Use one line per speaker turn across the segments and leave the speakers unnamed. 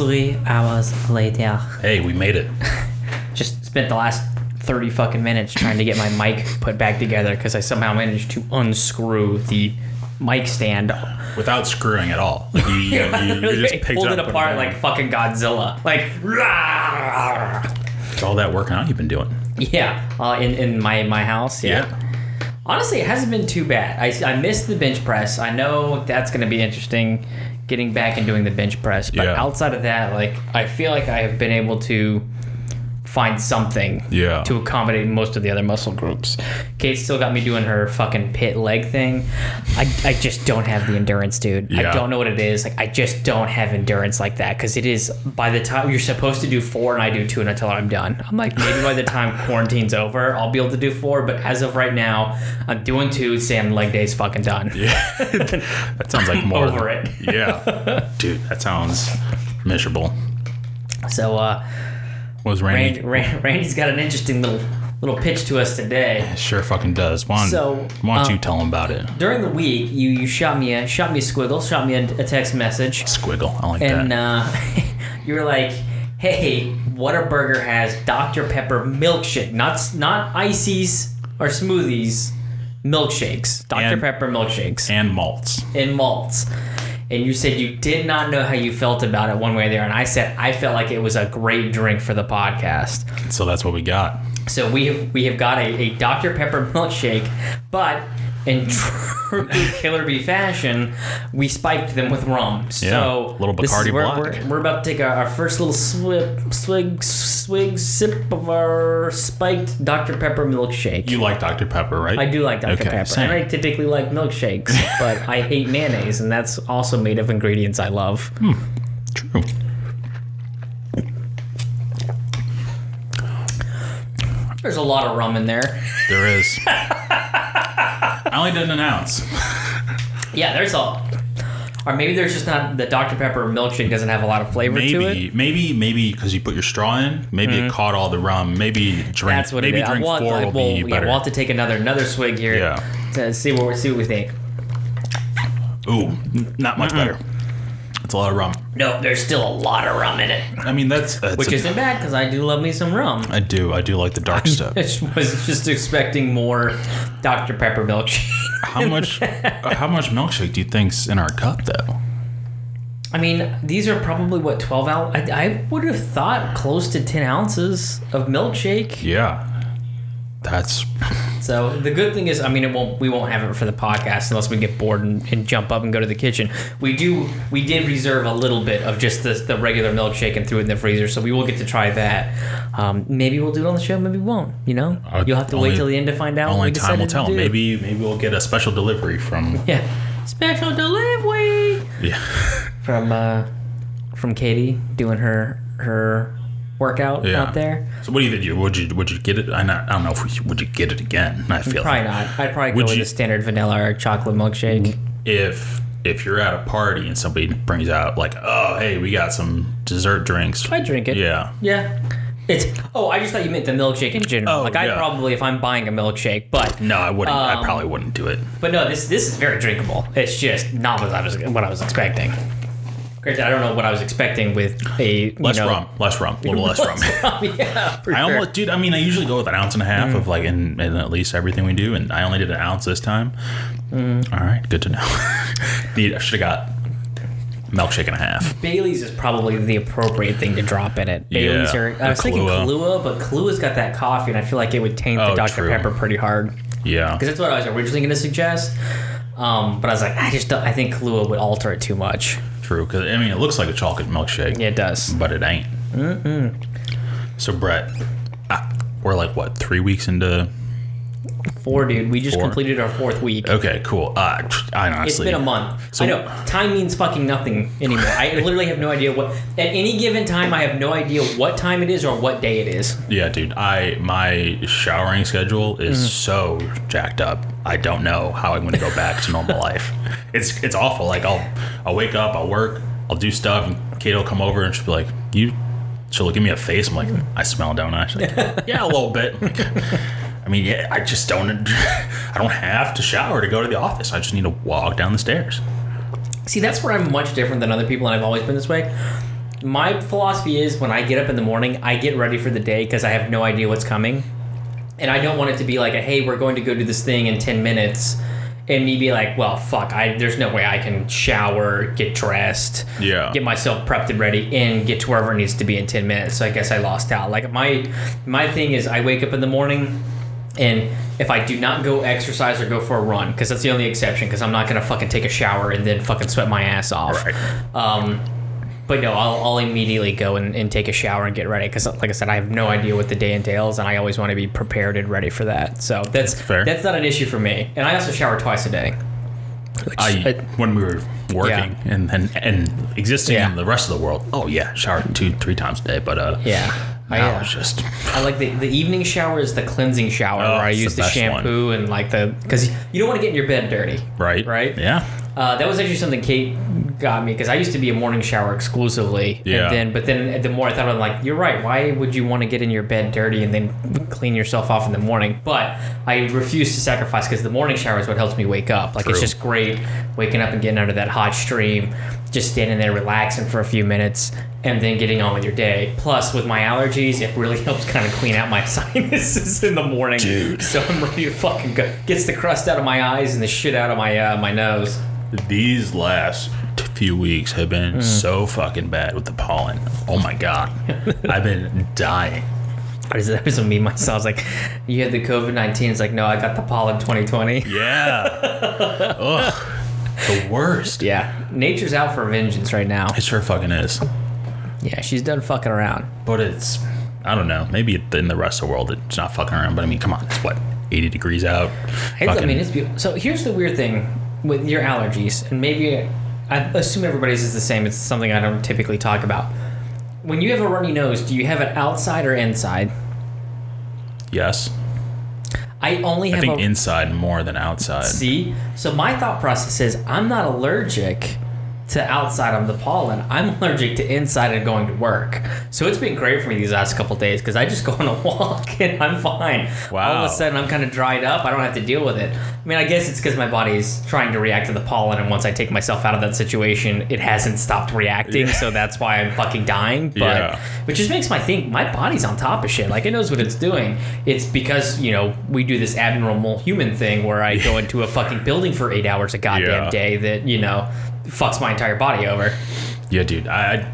Three hours later.
Hey, we made it.
Just spent the last 30 fucking minutes trying to get my mic put back together because I somehow managed to unscrew the mic stand.
Without screwing at all. Like you, you, you, you just picked
pulled
up
it apart like fucking Godzilla. Like,
It's all that working out you've been doing.
yeah, uh, in, in my, my house. Yeah. Honestly, it hasn't been too bad. I, I missed the bench press. I know that's going to be interesting getting back and doing the bench press. But
Yeah.
outside of that, like, I feel like I have been able to find something
Yeah.
to accommodate most of the other muscle groups. Kate still got me doing her fucking pit leg thing. I, I just don't have the endurance, dude. I don't know what it is. Like I just don't have endurance like that because it is by the time you're supposed to do four and I do two and until I'm done. I'm like maybe by the time quarantine's over I'll be able to do four, but as of right now I'm doing two. Saying leg day's fucking done.
Yeah. that sounds like more.
over it.
Yeah. Dude, that sounds miserable.
So uh,
was Randy?
Randy, Ran- Randy's got an interesting little little pitch to us today.
Sure fucking does. Why don't,
So,
why don't
um,
you tell him about it?
During the week, you you shot me a shot me a squiggle, shot me a, a text message.
Squiggle. I like
and
that.
uh, you were like, "Hey, Whataburger has Dr Pepper milkshake, not s- not ices or smoothies, milkshakes, Dr
And-
Pepper milkshakes
and malts.
and malts." And you said you did not know how you felt about it one way or the other, and I said I felt like it was a great drink for the podcast.
So that's what we got.
So we have we have got a, a Dr Pepper milkshake, but in true Killer Bee fashion, we spiked them with rum. So
Yeah, little
this is
Bacardi
where
Black.
We're, we're about to take our, our first little swig, swig, swig, sip of our spiked Dr Pepper milkshake.
You like Dr. Pepper, right?
I do like Dr
Okay,
Pepper,
same.
and I typically like milkshakes, but I hate mayonnaise, and that's also made of ingredients I love.
Hmm, True.
There's a lot of rum in there.
There is. I only did an ounce.
Yeah, there's a. Or maybe there's just not the Dr Pepper milkshake doesn't have a lot of flavor to it. Mm-hmm.
Maybe, maybe, maybe because you put your straw in, maybe it caught all the rum. Maybe drink.
That's what
maybe
it is.
drink
want,
four
like,
will
we'll,
be
yeah,
better.
we'll have to take another another swig here
Yeah.
to see what we see what we think.
Ooh, not much better. It's a lot of rum.
No, there's still a lot of rum in it,
I mean, that's, uh, that's
which
a-
isn't bad because I do love me some rum.
I do. I do like the dark stuff.
I was just expecting more Dr Pepper milkshake.
How much? how much milkshake do you think's in our cup, though?
I mean, these are probably what 12 ounce. I, I would have thought close to 10 ounces of milkshake.
Yeah, that's
So the good thing is, I mean, it won't. We won't have it for the podcast unless we get bored and, and jump up and go to the kitchen. We do. We did reserve a little bit of just the, the regular milkshake and threw it in the freezer, so we will get to try that. Um, maybe we'll do it on the show. Maybe we won't. You know,
Uh,
you'll have to
only-
wait till the end to find out.
only time will tell. Maybe maybe we'll get a special delivery from.
Yeah, special delivery
Yeah,
from uh, from Katie doing her her workout
Yeah.
out there.
So what do you think? Would you would you get it? I not I don't know if we, would you get it again. I feel
Probably
like
not. I'd probably
Would
go with
you-
the standard vanilla or chocolate milkshake.
if if you're at a party and somebody brings out like, oh hey, we got some dessert drinks.
I drink it.
Yeah,
Yeah. It's oh, I just thought you meant the milkshake in general.
Oh,
like I
yeah.
probably if I'm buying a milkshake, but
no, I wouldn't. I
Um,
probably wouldn't do it.
but no, this this is very drinkable. It's just not what I was what I was expecting. Granted, I don't know what I was expecting with a
Less
know,
rum, less rum, a little less rum.
yeah, for
I.
Mm.
almost, dude. I mean, I usually go with an ounce and a half of like in, in at least everything we do, and I only did an ounce this time.
Mm.
All right, good to know. I should have got milkshake and a half.
Bailey's is probably the appropriate thing to drop in it. Bailey's
Yeah,
are. I
the
was thinking
Kahlua.
Kahlua, but Kahlua's got that coffee, and I feel like it would taint the
Oh,
Dr
true.
Pepper pretty hard.
Yeah,
Because that's what I was originally going to suggest. Um, but I was like, I just don't, I think Kahlua would alter it too much.
true. Because I mean, it looks like a chocolate milkshake,
Yeah, it does.
but it ain't. So Brett, ah, we're like what three weeks into?
Four, dude. We just
Four.
completed our fourth week.
Okay, cool. Uh, I
It's
honestly,
been a month.
So-
I know time means fucking nothing anymore. I literally have no idea what. At any given time, I have no idea what time it is or what day it is.
Yeah, dude. I my showering schedule is
Mm-hmm.
so jacked up. I don't know how I'm going to go back to normal life. It's it's awful. Like I'll I'll wake up, I'll work, I'll do stuff, and Kate will come over and she'll be like, "You." She'll give me a face. I'm like, "I smell, don't I?" She's like, "Yeah, a little bit." I mean, yeah, I just don't. I don't have to shower to go to the office. I just need to walk down the stairs.
See, that's where I'm much different than other people, and I've always been this way. my philosophy is when I get up in the morning, I get ready for the day because I have no idea what's coming, and I don't want it to be like a hey, we're going to go do this thing in ten minutes, and me be like, well, fuck, I there's no way I can shower, get dressed,
Yeah.
get myself prepped and ready, and get to wherever it needs to be in ten minutes. So I guess I lost out. Like my my thing is, I wake up in the morning. And if I do not go exercise or go for a run, because that's the only exception, because I'm not gonna fucking take a shower and then fucking sweat my ass off.
Right.
Um, but no, I'll, I'll immediately go and, and take a shower and get ready because, like I said, I have no idea what the day entails, and I always want to be prepared and ready for that. So that's
Fair.
That's not an issue for me. And I also shower twice a day. Which,
I
uh,
when we were working and, and and existing
Yeah.
in the rest of the world. Oh yeah, shower two three times a day. But uh,
yeah. I, uh,
just
I like the, the evening shower is the cleansing shower
Oh,
where I use
the
the,
best one.
shampoo and like the because you don't want to get in your bed dirty.
right,
Right?
Yeah,
Uh, that was actually something Kate got me because I used to be a morning shower exclusively.
Yeah.
And then, but then the more I thought, I'm like, you're right. Why would you want to get in your bed dirty and then clean yourself off in the morning? But I refuse to sacrifice because the morning shower is what helps me wake up. Like it's just great waking up and getting under that hot stream, just standing there relaxing for a few minutes, and then getting on with your day. Plus, with my allergies, it really helps kind of clean out my sinuses in the morning.
Dude.
So I'm ready to fucking go. Gets the crust out of my eyes and the shit out of my uh, my nose.
These last few weeks have been
Mm.
so fucking bad with the pollen. Oh my god, I've been dying.
There's, there's a meme I saw. I was like, you had the COVID 19. It's like, no, I got the pollen 2020.
Yeah, ugh, the worst.
Yeah. Nature's out for vengeance right now.
It sure fucking is.
Yeah, she's done fucking around.
But it's, I don't know. Maybe in the rest of the world it's not fucking around. But I mean, come on, it's what 80 degrees out.
It's, I mean, it's beautiful. So here's the weird thing with your allergies, and maybe I assume everybody's is the same. It's something I don't typically talk about. When you have a runny nose, do you have it outside or inside?
yes.
I only have I
think
a
inside more than outside.
See, so my thought process is I'm not allergic to outside of the pollen. I'm allergic to inside and going to work. So it's been great for me these last couple days because I just go on a walk and I'm fine.
Wow.
All of a sudden I'm kind of dried up. I don't have to deal with it. I mean, I guess it's because my body's trying to react to the pollen, and once I take myself out of that situation, it hasn't stopped reacting.
Yeah.
So that's why I'm fucking dying. But
Yeah.
which just makes my think my body's on top of shit. Like it knows what it's doing. It's because you know we do this abnormal human thing where I go into a fucking building for eight hours a goddamn
Yeah.
day that you know fucks my entire body over.
Yeah, dude. I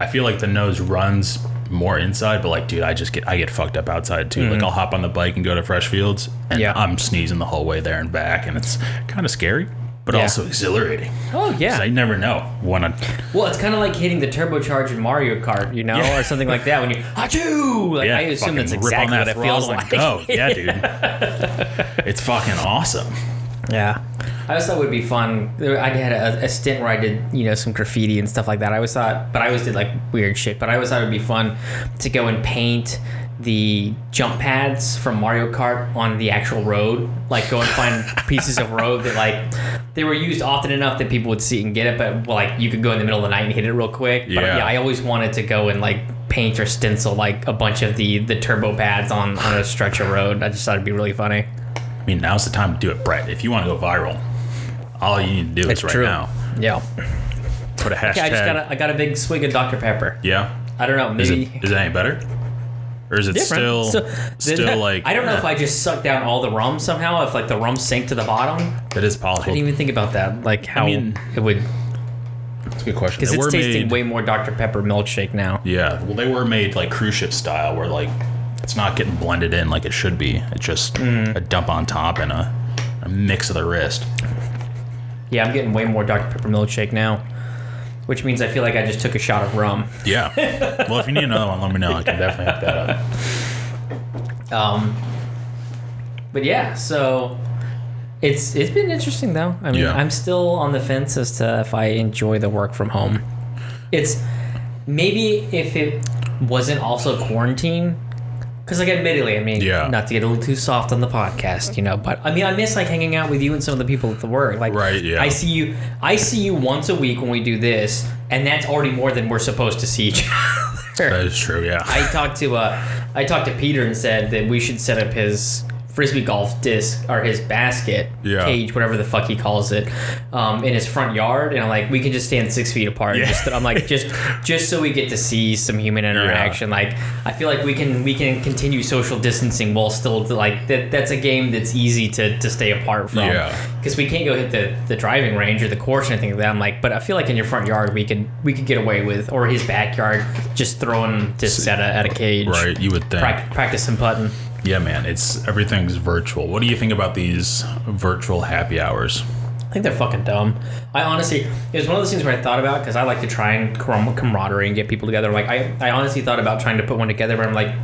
I feel like the nose runs more inside, but like, dude, I just get I get fucked up outside too. Like, I'll hop on the bike and go to Fresh Fields, and
Mm-hmm. Yeah.
I'm sneezing the whole way there and back, and it's kind of scary, but
Yeah.
also exhilarating.
Oh yeah.
I never know when I.
Well, it's kind of like hitting the turbocharge in Mario Kart, you know,
Yeah.
or something like that. When you achoo, like
Yeah,
I assume that's
fucking rip on
exactly
that
what it feels like.
and Go, yeah, dude. it's fucking awesome.
Yeah. I always thought it would be fun. I had a, a stint where I did, you know, some graffiti and stuff like that. I always thought, but I always did like weird shit. But I always thought it would be fun to go and paint the jump pads from Mario Kart on the actual road. Like go and find pieces of road that like they were used often enough that people would see and get it, but well, like you could go in the middle of the night and hit it real quick. But
Yeah.
yeah, I always wanted to go and like paint or stencil like a bunch of the the turbo pads on on a stretch of road. I just thought it'd be really funny.
I mean, now's the time to do it, Brett. If you want to go viral, all you need to do is right now
Yeah.
put a hashtag.
Okay, I just got a, I got a big swig of Dr. Pepper.
yeah.
I don't know,
Is
maybe
it is it any better? Or is it
different.
still still, like
I don't know
eh,
if I just sucked down all the rum somehow. If like the rum sank to the bottom,
that is possible.
I didn't even think about that. Like how
mean,
it would
That's a good question.
because
They
it's
were
tasting
made-
way more Dr. Pepper milkshake now.
Yeah, well, they were made like cruise ship style, where like it's not getting blended in like it should be. It's just
Mm.
a dump on top and a, a mix of the wrist.
Yeah, I'm getting way more Dr. Pepper milkshake now, which means I feel like I just took a shot of rum.
Yeah. well, if you need another one, let me know. I can definitely hook that up.
Um, but yeah, so it's it's been interesting though. I mean,
Yeah.
I'm still on the fence as to if I enjoy the work from home. It's maybe if it wasn't also quarantine. Because, like, admittedly, I mean,
Yeah.
not to get a little too soft on the podcast, you know, but I mean, I miss like hanging out with you and some of the people at the work. Like,
Right, yeah.
I see you, I see you once a week when we do this, and that's already more than we're supposed to see each other.
That is true. Yeah.
I talked to uh, I talked to Peter and said that we should set up his frisbee golf disc or his basket
Yeah.
cage, whatever the fuck he calls it, um, in his front yard, and I'm like, we can just stand six feet apart.
Yeah.
Just, I'm like, just just so we get to see some human interaction. Like, I feel like we can we can continue social distancing while still like that. That's a game that's easy to, to stay apart from.
Yeah.
Because we can't go hit the, the driving range or the course or anything like that. I'm like, but I feel like in your front yard we could we could get away with, or his backyard, just throwing discs at a, at a cage.
Right, you would think.
Prac- practice some putting.
Yeah, man, it's everything's virtual. What do you think about these virtual happy hours?
I think they're fucking dumb. I honestly, it was one of those things where I thought about because I like to try and camaraderie and get people together. Like I, I honestly thought about trying to put one together, but I'm like,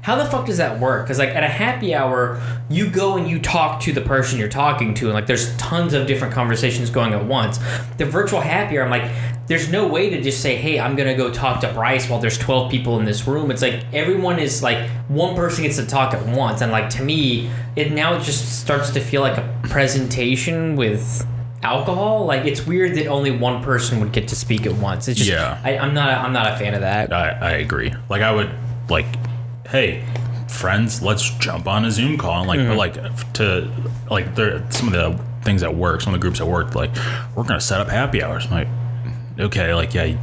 how the fuck does that work? Because like at a happy hour, you go and you talk to the person you're talking to, and like there's tons of different conversations going at once. The virtual happy hour, I'm like, there's no way to just say, hey, I'm gonna go talk to Bryce while there's 12 people in this room. It's like everyone is like one person gets to talk at once, and like to me, it now just starts to feel like a presentation with alcohol. Like it's weird that only one person would get to speak at once. It's just
Yeah.
I, I'm not I'm not a fan of that.
I, I agree. Like I would like, hey, friends, let's jump on a Zoom call and like, but mm-hmm. like to like there some of the things at work, some of the groups at work, like we're gonna set up happy hours. I'm like, okay, like yeah,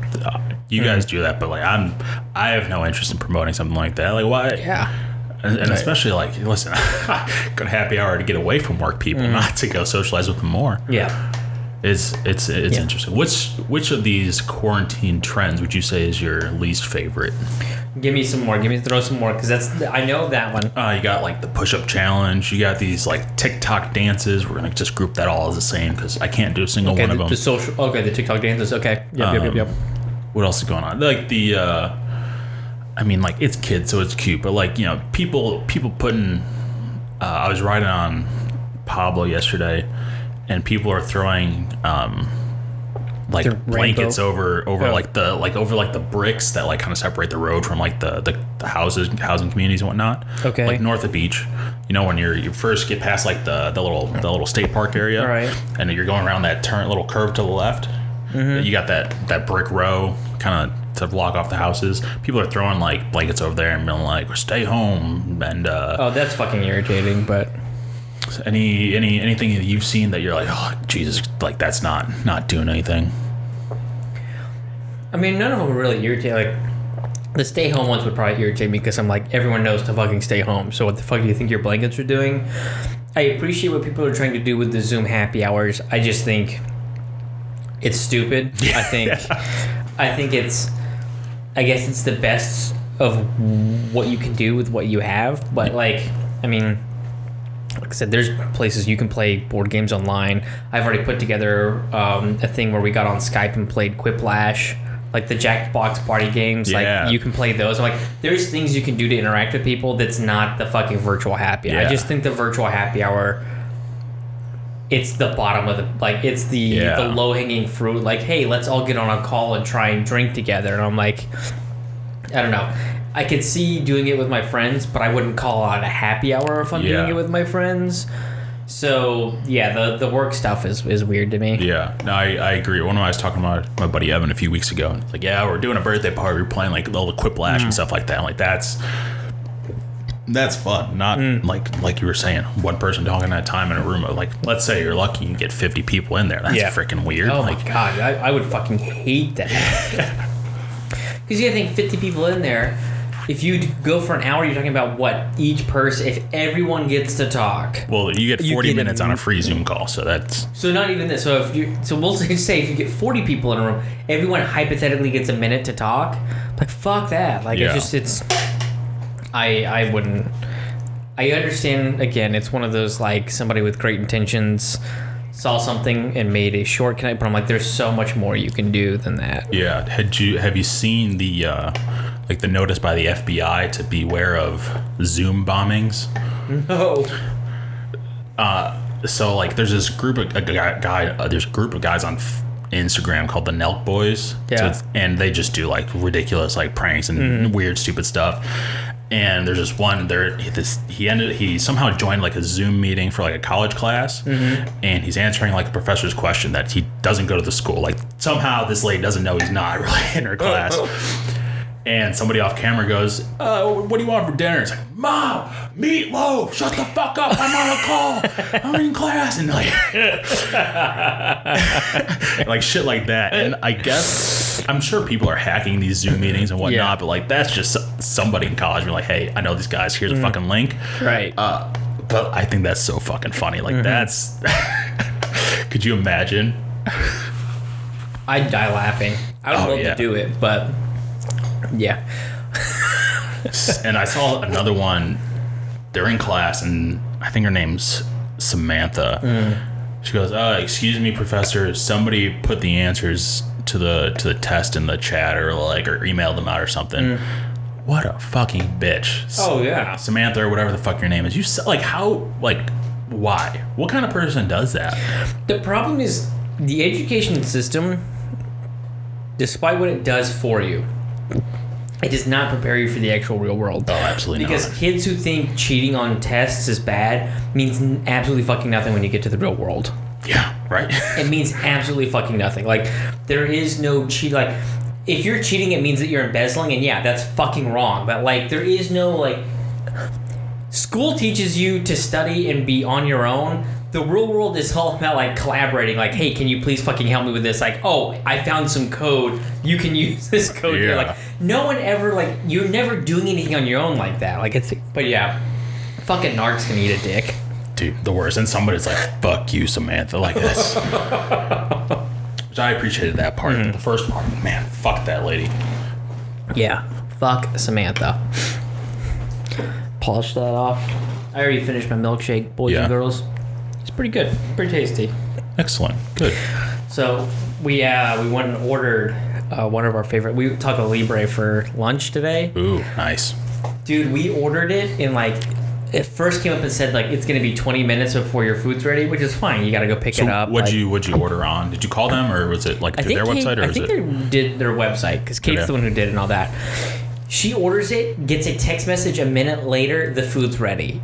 you, guys do that, but like I'm I have no interest in promoting something like that. Like why?
Yeah.
And, and especially like, listen, go to happy hour to get away from work people,
Mm-hmm.
not to go socialize with them more.
Yeah.
It's it's it's
Yeah.
interesting. Which which of these quarantine trends would you say is your least favorite?
Give me some more. Give me throw some more because that's I know that one.
Uh, you got like the push-up challenge. You got these like TikTok dances. We're gonna just group that all as the same because I can't do a single
Okay,
one
the,
of them.
the social. Okay, the TikTok dances. Okay. Yep. yep. Yep.
Um,
Yep.
What else is going on? Like the, uh, I mean, like it's kids, so it's cute. But like you know, people people putting. Uh, I was riding on Pablo yesterday, and people are throwing. Um, like
The
blankets
rainbow?
over over
Oh.
like the like over like the bricks that like kind of separate the road from like the, the the houses housing communities and whatnot.
Okay.
Like north of beach, you know when you're you first get past like the the little the little state park area,
Right.
And you're going around that turn little curve to the left.
Mm-hmm.
You got that that brick row kind of to block off the houses. People are throwing like blankets over there and being like, "Stay home." And uh,
Oh, that's fucking irritating. But
any any anything that you've seen that you're like, "Oh Jesus!" Like that's not not doing anything.
I mean, none of them really irritate. Like the stay home ones would probably irritate me because I'm like, everyone knows to fucking stay home. So what the fuck do you think your blankets are doing? I appreciate what people are trying to do with the Zoom happy hours. I just think it's stupid. I think I think it's I guess it's the best of what you can do with what you have. But like, I mean, like I said, there's places you can play board games online. I've already put together um, a thing where we got on Skype and played Quiplash, like the Jackbox party games.
Yeah.
Like you can play those. I'm like, there's things you can do to interact with people that's not the fucking virtual happy. hour. I just think the virtual happy hour. It's the bottom of the like. It's the
Yeah.
the low hanging fruit. Like, hey, let's all get on a call and try and drink together. And I'm like, I don't know. I could see doing it with my friends, but I wouldn't call it a happy hour if I'm
Yeah.
doing it with my friends. So yeah, the the work stuff is, is weird to me.
Yeah, no, I, I agree. One of I was talking about my buddy Evan a few weeks ago. and Like, yeah, we're doing a birthday party. We're playing like all the quiplash
Mm.
and stuff like that. I'm like, that's that's fun. Not
Mm.
like like you were saying, one person talking at a time in a room. Of like, let's say you're lucky, you get 50 people in there. That's
Yeah.
freaking weird.
Oh
like,
my god, I, I would fucking hate that. Because you gotta think 50 people in there. If you go for an hour, you're talking about what each person. If everyone gets to talk,
well, you get
You
40
get
minutes
it-
on a free Zoom call, so that's
So not even this. So if you, so we'll say say if you get forty people in a room, everyone hypothetically gets a minute to talk. Like fuck that. Like
Yeah.
it's just it's. I I wouldn't. I understand. Again, it's one of those like somebody with great intentions saw something and made a short connect, but I'm like, there's so much more you can do than that.
yeah. Had you have you seen the uh, like the notice by the FBI to beware of Zoom bombings?
Oh,
so like there's this group of a guy, guy uh, there's a group of guys on F- Instagram called the Nelk Boys.
Yeah.
So it's- and they just do like ridiculous like pranks and
Mm-hmm.
weird stupid stuff. And there's this one there this he ended he somehow joined like a Zoom meeting for like a college class
Mm-hmm.
and he's answering like a professor's question that he doesn't go to the school. Like somehow this lady doesn't know he's not really in her class. and somebody off camera goes, uh, "What do you want for dinner?" It's like, "Mom, meatloaf. Shut the fuck up. I'm on a call. I'm in class." And like, like shit like that. And I guess I'm sure people are hacking these Zoom meetings and whatnot,
Yeah.
but like that's just somebody in college being like, "Hey, I know these guys. Here's a fucking link."
Right.
Uh, but I think that's so fucking funny. Like
Mm-hmm.
that's. Could you imagine?
I'd die laughing. I would
Oh,
love
yeah.
to do it, but yeah.
and I saw another one during class, and I think her name's Samantha.
Mm.
She goes, uh, "Excuse me, professor. Somebody put the answers to the to the test in the chat, or like, or emailed them out, or something." What a fucking bitch.
Mm. Oh yeah.
Samantha, or whatever the fuck your name is. You like how like why? What kind of person does that?
The problem is the education system, despite what it does for you, it does not prepare you for the actual real world.
Oh, absolutely
Because
not.
kids who think cheating on tests is bad means absolutely fucking nothing when you get to the real world.
Yeah, right.
It means absolutely fucking nothing. Like there is no cheat. Like if you're cheating, it means that you're embezzling, and yeah, that's fucking wrong. But like there is no like school teaches you to study and be on your own. The real world is all about like collaborating. Like, hey, can you please fucking help me with this? Like, oh, I found some code. You can use this code here.
Yeah.
Like, no one ever like you're never doing anything on your own like that. Like it's. But yeah, fucking narcs can eat a dick.
Dude, the worst. And somebody's like, fuck you, Samantha, like this. Which I appreciated that part.
Mm-hmm.
The first part, man, fuck that lady.
Yeah. Fuck Samantha. Polish that off. I already finished my milkshake, boys
Yeah.
and girls. It's pretty good, pretty tasty.
Excellent. Good.
So we uh, we went and ordered uh, one of our favorite. We Taco Libre for lunch today,
Ooh, nice.
dude. We ordered it in like. It first came up and said like it's gonna be 20 minutes before your food's ready, which is fine. You gotta go pick
So
it up.
what'd
like-
you what'd you order on? Did you call them or was it like
I
through
think
their
Kate-
website or
I
is
think
it?
they did their website because Kate's
Okay.
the one who did it and all that. She orders it, gets a text message a minute later, the food's ready.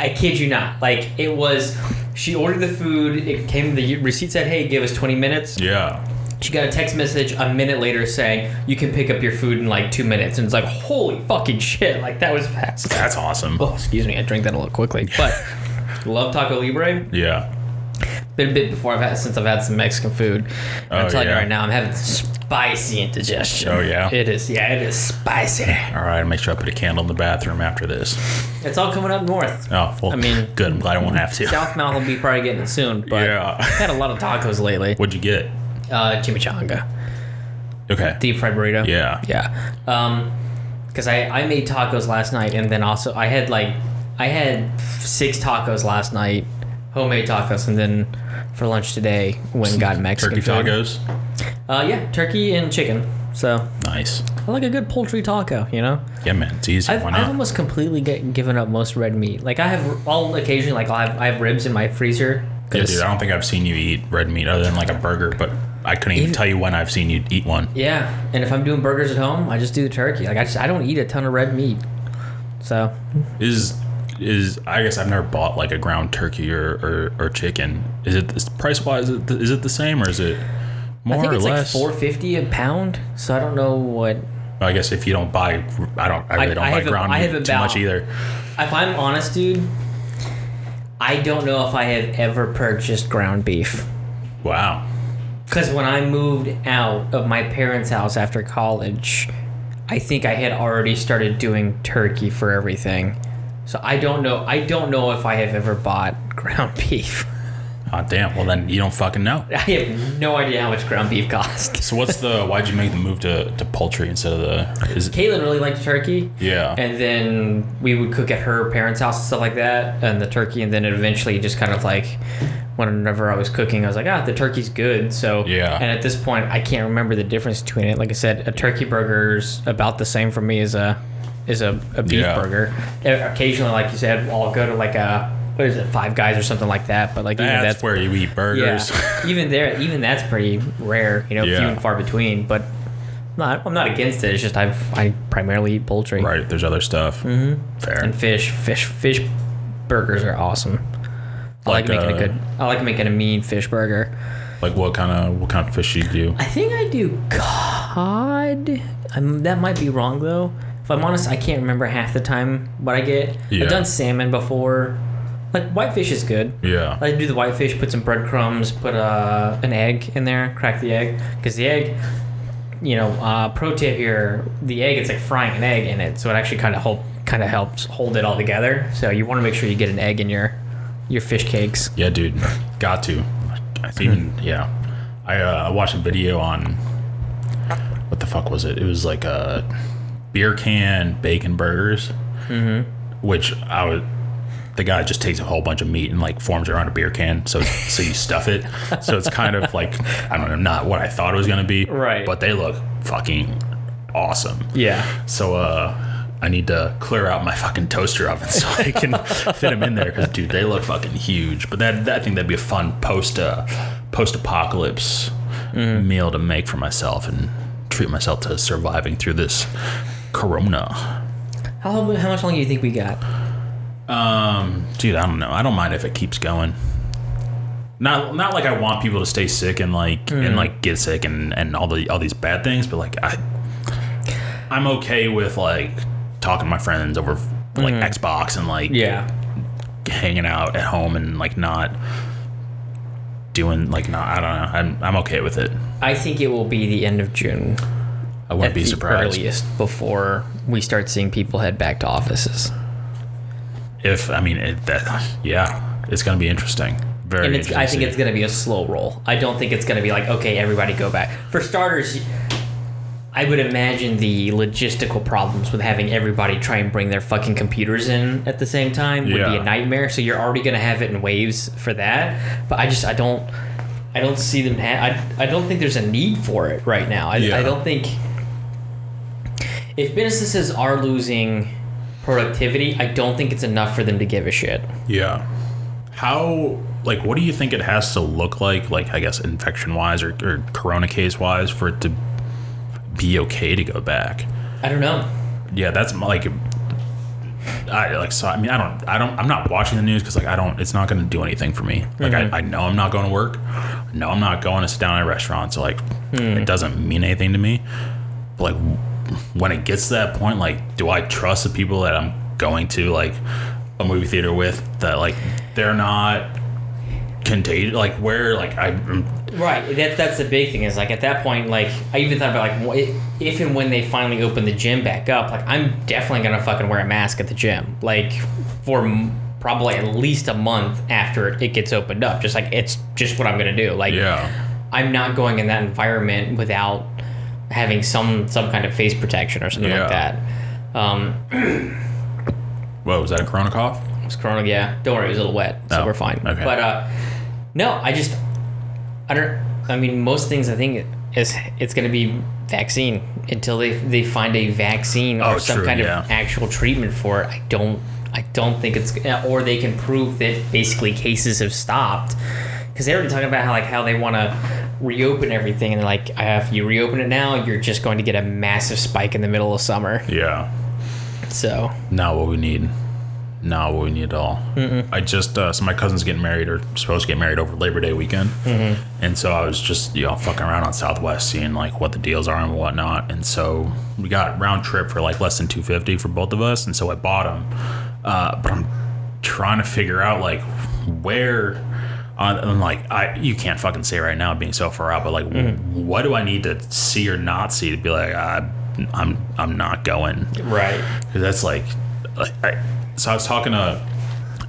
I kid you not. Like it was, she ordered the food. It came. The receipt said, "Hey, give us 20 minutes."
Yeah.
She got a text message a minute later saying, "You can pick up your food in like two minutes." And it's like, holy fucking shit! Like that was fast.
That's awesome.
Oh, excuse me. I drank that a little quickly, but love Taco Libre.
Yeah.
Been a bit before I've had since I've had some Mexican food. And I'm
Oh,
telling you right now, I'm having spicy indigestion.
Oh, yeah?
it is. Yeah, it is spicy.
All right, make sure I put a candle in the bathroom after this.
It's all coming up north.
Oh, well,
I mean-
good. I'm glad I won't have to.
Southmouth will be probably getting it soon, but
Yeah.
I've had a lot of tacos lately.
What'd you get?
Uh, chimichanga,
Okay.
deep fried burrito.
Yeah.
yeah. Um, because I I made tacos last night, and then also I had like I had six tacos last night, homemade tacos, and then for lunch today when got Mexican
Turkey
food.
tacos.
Uh, yeah, turkey and chicken. So
Nice.
I like a good poultry taco, you know.
Yeah, man. It's easy.
I've,
Why
I've
not?
almost completely get, given up most red meat. Like I have, I'll occasionally like I'll have, I have ribs in my freezer.
Yeah,
'cause-
dude. I don't think I've seen you eat red meat other than like a burger, but I couldn't even
Even-
tell you when I've seen you eat one.
yeah, and if I'm doing burgers at home, I just do the turkey. Like I just I don't eat a ton of red meat. So
Is is I guess I've never bought like a ground turkey or or, or chicken. Is it price wise? Is it, is it the same or is it more
I think
or
it's
less?
like four fifty a pound. So I don't know what.
I guess if you don't buy, I don't. I really
I-
don't
I
buy
have a-
ground
I
meat too much either.
If I'm honest, dude, I don't know if I have ever purchased ground beef.
Wow.
Because when I moved out of my parents' house after college, I think I had already started doing turkey for everything. So I don't know. I don't know if I have ever bought ground beef.
Oh damn. Well then you don't fucking know.
I have no idea how much ground beef costs.
So what's the? Why'd you make the move to, to poultry instead of the? Is it,
Caitlin really liked turkey.
yeah.
And then we would cook at her parents' house and stuff like that, and the turkey, and then it eventually just kind of like, whenever I was cooking, I was like, ah, the turkey's good. So
Yeah.
And at this point, I can't remember the difference between it. Like I said, a turkey burger's about the same for me as a, as a, a beef
Yeah.
burger. Uh, Occasionally, like you said, I'll go to like a, what is it, Five Guys or something like that. But like even
that's,
that's
where you eat burgers.
yeah, even there, even that's pretty rare. You know, few and far between. But not, I'm not against it. It's just I've I primarily eat poultry
right. There's other stuff. Mm-hmm. Fair.
and fish. Fish fish burgers are awesome. I like,
Like,
making
uh,
a good. I like making a mean fish burger.
like what kind of what kind of fish you do?
I think I do cod. I'm, that might be wrong though. If I'm honest, I can't remember half the time what I get.
Yeah.
I've done salmon before. Like whitefish is good.
Yeah.
I do the whitefish, put some breadcrumbs, put uh, an egg in there, crack the egg, because the egg, you know, uh, pro tip here, the egg it's like frying an egg in it, so it actually kind of help kind of helps hold it all together. So you want to make sure you get an egg in your your fish cakes.
Yeah, dude, got to. Even yeah. I uh, I watched a video on what the fuck was it? It was like a beer can bacon burgers, mm-hmm. which I would. The guy just takes a whole bunch of meat and like forms it around a beer can, so so you stuff it. So it's kind of like I don't know, not what I thought it was gonna be,
Right.
But they look fucking awesome.
Yeah.
So uh, I need to clear out my fucking toaster oven so I can fit them in there because dude, they look fucking huge. But that, that I think that'd be a fun post uh, post apocalypse meal to make for myself and treat myself to surviving through this corona.
How how much longer do you think we got?
Um, dude, I don't know. I don't mind if it keeps going. Not not like I want people to stay sick and like and like get sick and and all the all these bad things, but like I I'm okay with like talking to my friends over like Xbox and like
Yeah.
hanging out at home and like not doing like not I don't know. I'm I'm okay with it.
I think it will be the end of June
I wouldn't
at
be
the
surprised
earliest before we start seeing people head back to offices.
if I mean it, that yeah, it's gonna be interesting. Very
and it's,
interesting.
I think it's going to be a slow roll. I don't think it's going to be like, okay, everybody go back. For starters, I would imagine the logistical problems with having everybody try and bring their fucking computers in at the same time would be a nightmare. So you're already going to have it in waves for that. But I just, I don't, I don't see them. Ha- I, I don't think there's a need for it right now. I,
Yeah.
I don't think if businesses are losing productivity, I don't think it's enough for them to give a shit.
Yeah. How like what do you think it has to look like, like I guess infection wise or, or corona case wise for it to be okay to go back?
I don't know.
Yeah, that's like I like so I mean I don't I don't I'm not watching the news because like I don't it's not gonna do anything for me. Like I, mm-hmm. I know I'm not going to work. no I'm not going to sit down at a restaurant, so like hmm. it doesn't mean anything to me. But like when it gets to that point, like do I trust the people that I'm going to like a movie theater with that like they're not contagious like where like I
Right. That, that's the big thing is like at that point, like I even thought about like if and when they finally open the gym back up, like I'm definitely gonna fucking wear a mask at the gym, like for m- probably at least a month after it gets opened up. Just like it's just what I'm gonna do. Like
yeah
I'm not going in that environment without having some some kind of face protection or something like that. Um,
what was that a corona cough?
It was Corona, yeah. Don't worry, it was a little wet, so
Oh,
we're fine.
okay.
But uh, no, I just, I don't. I mean, most things I think is it's going to be vaccine until they they find a vaccine or
Oh,
some
true,
kind
yeah.
of actual treatment for it. I don't. I don't think it's or they can prove that basically cases have stopped because they're already talking about how like how they want to reopen everything and like uh, if you reopen it now you're just going to get a massive spike in the middle of summer
Yeah.
so
Not what we need. Not what we need at all. I just uh, so my cousin's getting married or supposed to get married over Labor Day weekend, and so I was just you know fucking around on Southwest, seeing like what the deals are and whatnot. And so we got round trip for like less than two fifty for both of us, and so I bought them. Uh, but I'm trying to figure out like where. On, and like I, you can't fucking say right now being so far out, but like, what do I need to see or not see to be like, I, I'm, I'm not going
right
because that's like, like I, so I was talking to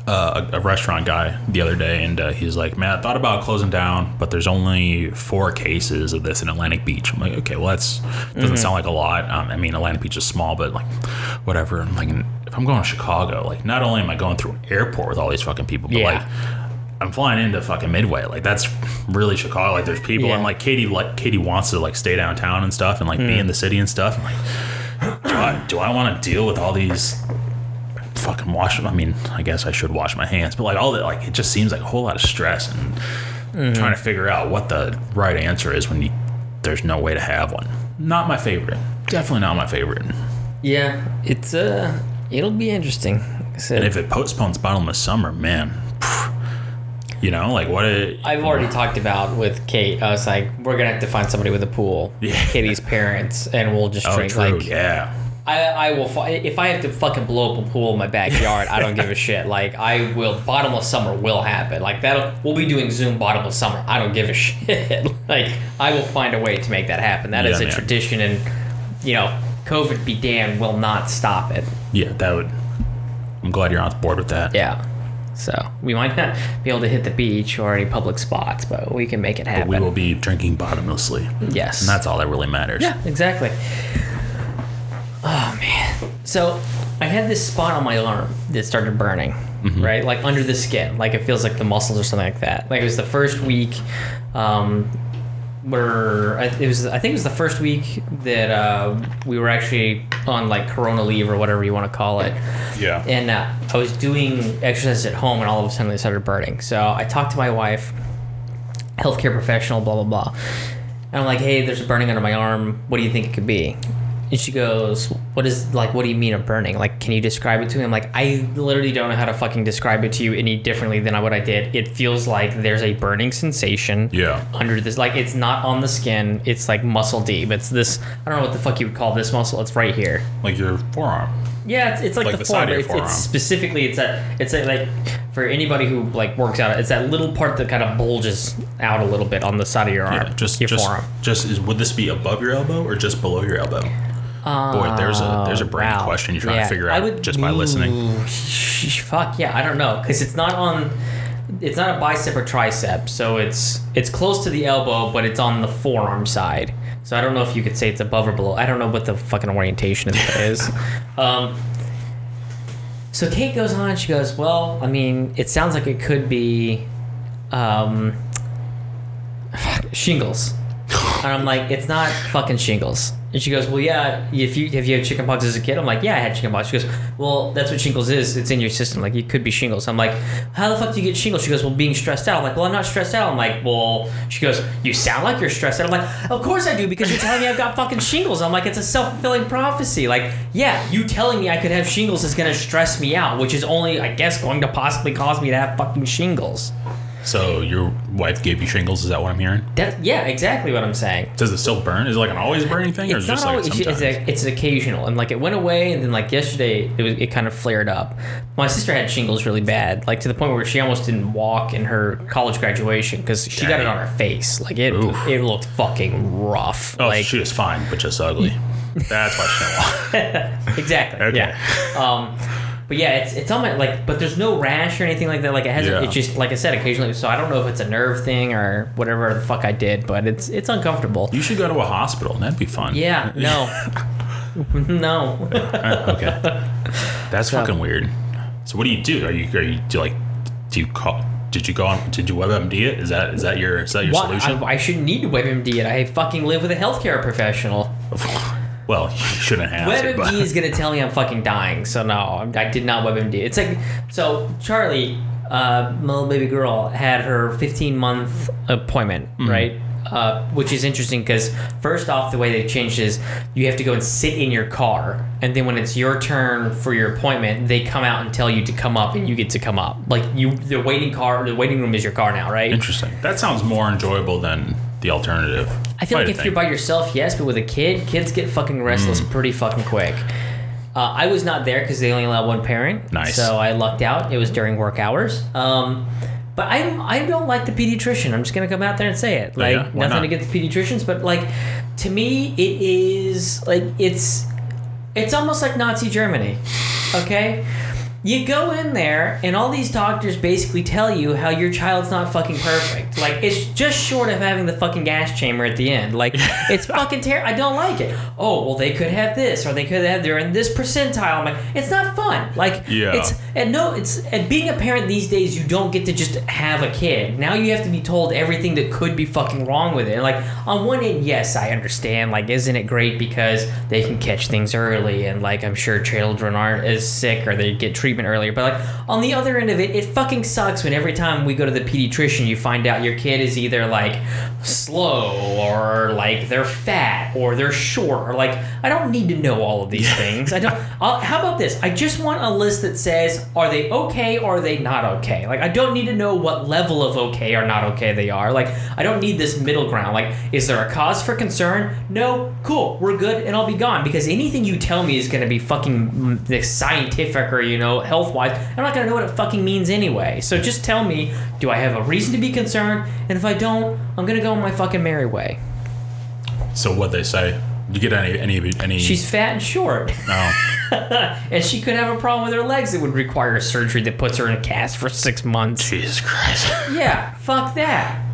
uh, a, a restaurant guy the other day, and uh, he's like, "Man, I thought about closing down, but there's only four cases of this in Atlantic Beach." I'm like, "Okay, well, that's doesn't sound like a lot. Um, I mean, Atlantic Beach is small, but like, whatever." I'm like, if I'm going to Chicago, like, not only am I going through an airport with all these fucking people, but
Yeah.
like. I'm flying into fucking Midway. Like that's really Chicago. Like there's people,
Yeah.
and like Katie, like Katie wants to like stay downtown and stuff, and like be in the city and stuff. I'm like, do I, do I want to deal with all these fucking wash? I mean, I guess I should wash my hands, but like all that, like it just seems like a whole lot of stress and trying to figure out what the right answer is when you there's no way to have one. Not my favorite. Definitely not my favorite.
Yeah, it's uh, it'll be interesting. Said,
And if it postpones bottomless summer, man, You know, like what? A,
I've already talked about with Kate. I was like, we're gonna have to find somebody with a pool.
Yeah.
Katie's parents, and we'll just
oh,
drink
true.
like
yeah.
I, I will if I have to fucking blow up a pool in my backyard, I don't give a shit. Like I will bottomless summer will happen. Like that we'll be doing Zoom bottomless summer. I don't give a shit. like I will find a way to make that happen. That is
Yeah,
a
man.
tradition and you know, COVID be damned will not stop it.
Yeah, that would. I'm glad you're on board with that.
Yeah. So we might not be able to hit the beach or any public spots, but we can make it happen.
But we will be drinking bottomlessly.
yes.
And that's all that really matters.
Yeah, exactly. Oh man. So I had this spot on my arm that started burning, right? Like under the skin. Like it feels like the muscles or something like that. Like it was the first week um where I- it was I think it was the first week that uh, we were actually on like corona leave or whatever you want to call it.
Yeah.
And uh, I was doing exercises at home, and all of a sudden they started burning. So I talked to my wife, healthcare professional, blah blah blah. And I'm like, hey, there's a burning under my arm. What do you think it could be? And she goes, what is like? What do you mean a burning? Like, can you describe it to me? I'm like, I literally don't know how to fucking describe it to you any differently than what I did. It feels like there's a burning sensation
Yeah.
under this. Like, it's not on the skin. It's like muscle deep. It's this. I don't know what the fuck you would call this muscle. It's right here.
Like your forearm.
Yeah, it's, it's like,
Like
the,
the side
forearm.
of your
It's,
forearm.
it's specifically it's that. it's a, like for anybody who like works out. It's that little part that kind of bulges out a little bit on the side of your arm.
Yeah, just
your
just
forearm.
just is would this be above your elbow or just below your elbow? Boy, there's a there's a brain
Oh, Wow.
question you're trying
Yeah,
to figure out just by listening.
Ooh, sh- sh- fuck yeah, I don't know because it's not on. It's not a bicep or tricep, so it's it's close to the elbow, but it's on the forearm side. So I don't know if you could say it's above or below. I don't know what the fucking orientation of is. Um, so Kate goes on. She goes, "Well, I mean, it sounds like it could be um, shingles." And I'm like, it's not fucking shingles. And she goes, well, yeah. If you have you had chickenpox as a kid, I'm like, yeah, I had chickenpox. She goes, well, that's what shingles is. It's in your system. Like, it could be shingles. I'm like, how the fuck do you get shingles? She goes, well, being stressed out. I'm like, well, I'm not stressed out. I'm like, well, she goes, you sound like you're stressed out. I'm like, of course I do because you're telling me I've got fucking shingles. I'm like, it's a self fulfilling prophecy. Like, yeah, you telling me I could have shingles is gonna stress me out, which is only, I guess, going to possibly cause me to have fucking shingles.
So your wife gave you shingles? Is that what I'm hearing?
That, yeah, exactly what I'm saying.
Does it still burn? Is it like an always burning thing, or is
it's
it
not
just like
always, it's,
sometimes?
it's, it's occasional and like it went away and then like yesterday it was it kind of flared up my sister had shingles really bad like to the point where she almost didn't walk in her college graduation because she got it on her face like it
Oof.
it looked fucking rough
oh,
like
she was fine, but just ugly. That's why she didn't walk.
exactly
Okay.
yeah um but yeah it's it's on my like but there's no rash or anything like that like it hasn't
Yeah.
it just like i said occasionally so i don't know if it's a nerve thing or whatever the fuck i did but it's it's uncomfortable
You should go to a hospital. That'd be fun.
yeah no no
Uh, okay. That's
So-
fucking weird. So what do you do? Are you are you do like do you call? Did you go on? Did you WebMD it? Is that is that your is that your
What?
solution?
I, I shouldn't need to WebMD it. I fucking live with a healthcare professional.
well, you shouldn't have to.
WebMD
But
is gonna tell me I'm fucking dying. So no, I did not WebMD. It's like so. Charlie, uh, my little baby girl, had her 15 month appointment,
Mm-hmm.
right? Uh, which is interesting because first off, the way they changed is you have to go and sit in your car, and then when it's your turn for your appointment, they come out and tell you to come up, and you get to come up. Like you, the waiting car, the waiting room is your car now, right?
interesting. That sounds more enjoyable than the alternative.
I feel like if
think.
you're by yourself, yes, but with a kid, kids get fucking restless
Mm.
pretty fucking quick. Uh, I was not there because they only allow one parent.
Nice.
So I lucked out. It was during work hours. Um, but I don't, I don't like the pediatrician. I'm just gonna come out there and say it.
Oh,
Like
yeah?
Nothing
not?
against pediatricians, but like to me, it is like it's it's almost like Nazi Germany. Okay. You go in there, and all these doctors basically tell you how your child's not fucking perfect. Like, it's just short of having the fucking gas chamber at the end. Like, it's fucking terrible. I don't like it. Oh, well, they could have this, or they could have, they're in this percentile. I'm like, it's not fun. Like,
Yeah.
it's, and no, it's, and being a parent these days, you don't get to just have a kid. Now you have to be told everything that could be fucking wrong with it. And like, on one end, yes, I understand. Like, isn't it great because they can catch things early, and like, I'm sure children aren't as sick or they get treatment earlier. But like, on the other end of it, it fucking sucks when every time we go to the pediatrician, you find out your kid is either like slow or like they're fat or they're short or like I don't need to know all of these things. I don't. I'll, how about this? I just want a list that says are they okay or are they not okay? Like I don't need to know what level of okay or not okay they are. Like I don't need this middle ground. Like is there a cause for concern? No, cool, we're good, and I'll be gone because anything you tell me is going to be fucking mm, scientific or you know health wise. I'm not going to know what it fucking means anyway. So just tell me, do I have a reason to be concerned? And if I don't, I'm going to go my fucking merry way.
So what they say? You get any any any?
She's fat and short.
no.
and she could have a problem with her legs that would require surgery that puts her in a cast for six months.
Jesus Christ.
Yeah, fuck that.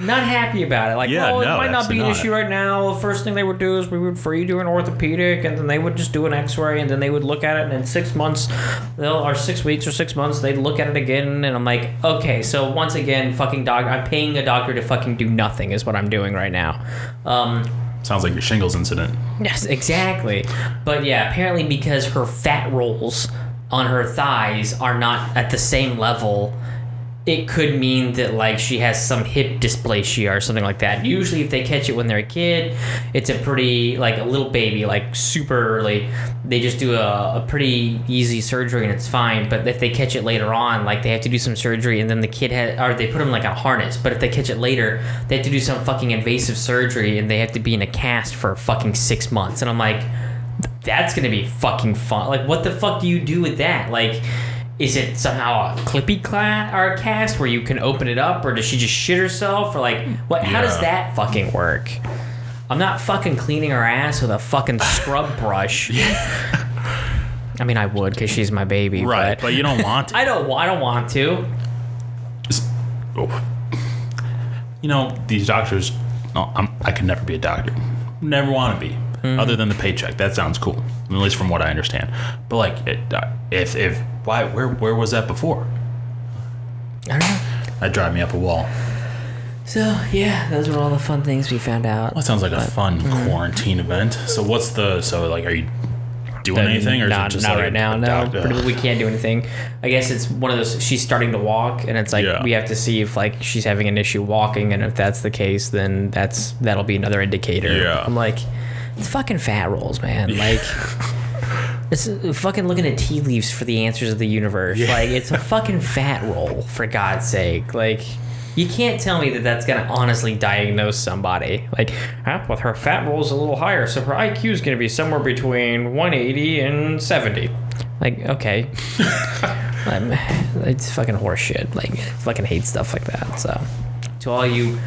not happy about it. Like,
Yeah,
oh, it might not be an issue right now. The first thing they would do is we would for you do an orthopedic, and then they would just do an X-ray, and then they would look at it, and in six months, they'll or six weeks or six months, they'd look at it again, and I'm like, okay, so once again, fucking dog, I'm paying a doctor to fucking do nothing is what I'm doing right now. Um,
Sounds like your shingles incident.
Yes, exactly. But yeah, apparently because her fat rolls on her thighs are not at the same level, it could mean that like she has some hip dysplasia or something like that. Usually, if they catch it when they're a kid, it's a pretty like a little baby, like super early. They just do a, a pretty easy surgery and it's fine. But if they catch it later on, like they have to do some surgery and then the kid had or they put them like a harness. But if they catch it later, they have to do some fucking invasive surgery and they have to be in a cast for fucking six months. And I'm like, that's gonna be fucking fun. Like, what the fuck do you do with that? Like, is it somehow a clippy class or a cast where you can open it up, or does she just shit herself, or like, what? How does that fucking work? I'm not fucking cleaning her ass with a fucking scrub brush. I mean, I would because she's my baby,
Right,
But
but you don't want to.
I don't. I don't want to.
Oh. You know, these doctors, no, I'm, I could never be a doctor. Never want to be.
Mm-hmm.
Other than the paycheck. That sounds cool. At least from what I understand. But like, it, uh, if, if, why, where, where was that before?
I don't know.
That drive me up a wall.
So yeah, those were all the fun things we found out.
Well, that sounds like a fun
mm-hmm.
quarantine event. So what's the, so like, are you doing anything or
not,
is it just
not
like
right now. No, but we can't do anything. I guess it's one of those. She's starting to walk, and it's like
Yeah.
we have to see if like she's having an issue walking, and if that's the case, then that's that'll be another indicator.
Yeah.
I'm like, fucking fat rolls, man. Like. It's uh, fucking looking at tea leaves for the answers of the universe. Like it's a fucking fat roll, for God's sake. Like you can't tell me that that's gonna honestly diagnose somebody. Like, ah, well, her fat roll's a little higher, so her IQ is gonna be somewhere between 180 and 70. Like, okay, um, it's fucking horseshit. Like, I fucking hate stuff like that. So, to all you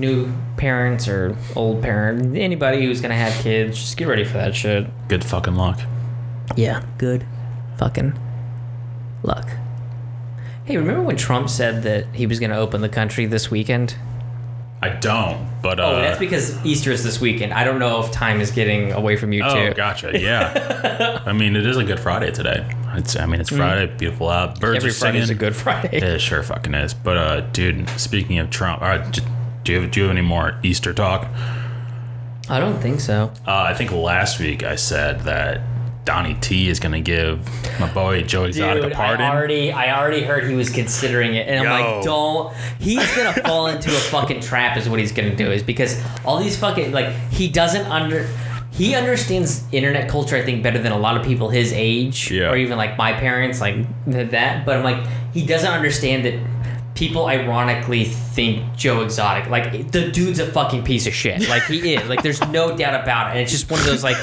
new parents or old parent, anybody who's gonna have kids, just get ready for that shit.
Good fucking luck.
Yeah, good fucking luck. Hey, remember when Trump said that he was going to open the country this weekend?
I don't, but uh,
Oh, that's because Easter is this weekend. I don't know if time is getting away from you
Oh,
too.
gotcha. Yeah. I mean, it is a good Friday today. It's, I mean, it's Friday, beautiful out. Birds
Mm. Every
are
Friday's
singing.
a good Friday.
It sure fucking is. But uh, dude, speaking of Trump, all right, j- do you have, do you have any more Easter talk?
I don't think so.
Uh, I think last week I said that Donnie T is gonna give my boy Joe Exotic
Dude,
a pardon.
I already, I already heard he was considering it, and I'm like, don't. He's gonna fall into a fucking trap, is what he's gonna do. Is because all these fucking like he doesn't under. He understands internet culture, I think, better than a lot of people his age,
Yeah.
or even like my parents, like that. But I'm like, he doesn't understand that people ironically think Joe Exotic, like the dude's a fucking piece of shit. Like he is. Like there's no doubt about it. And it's just one of those like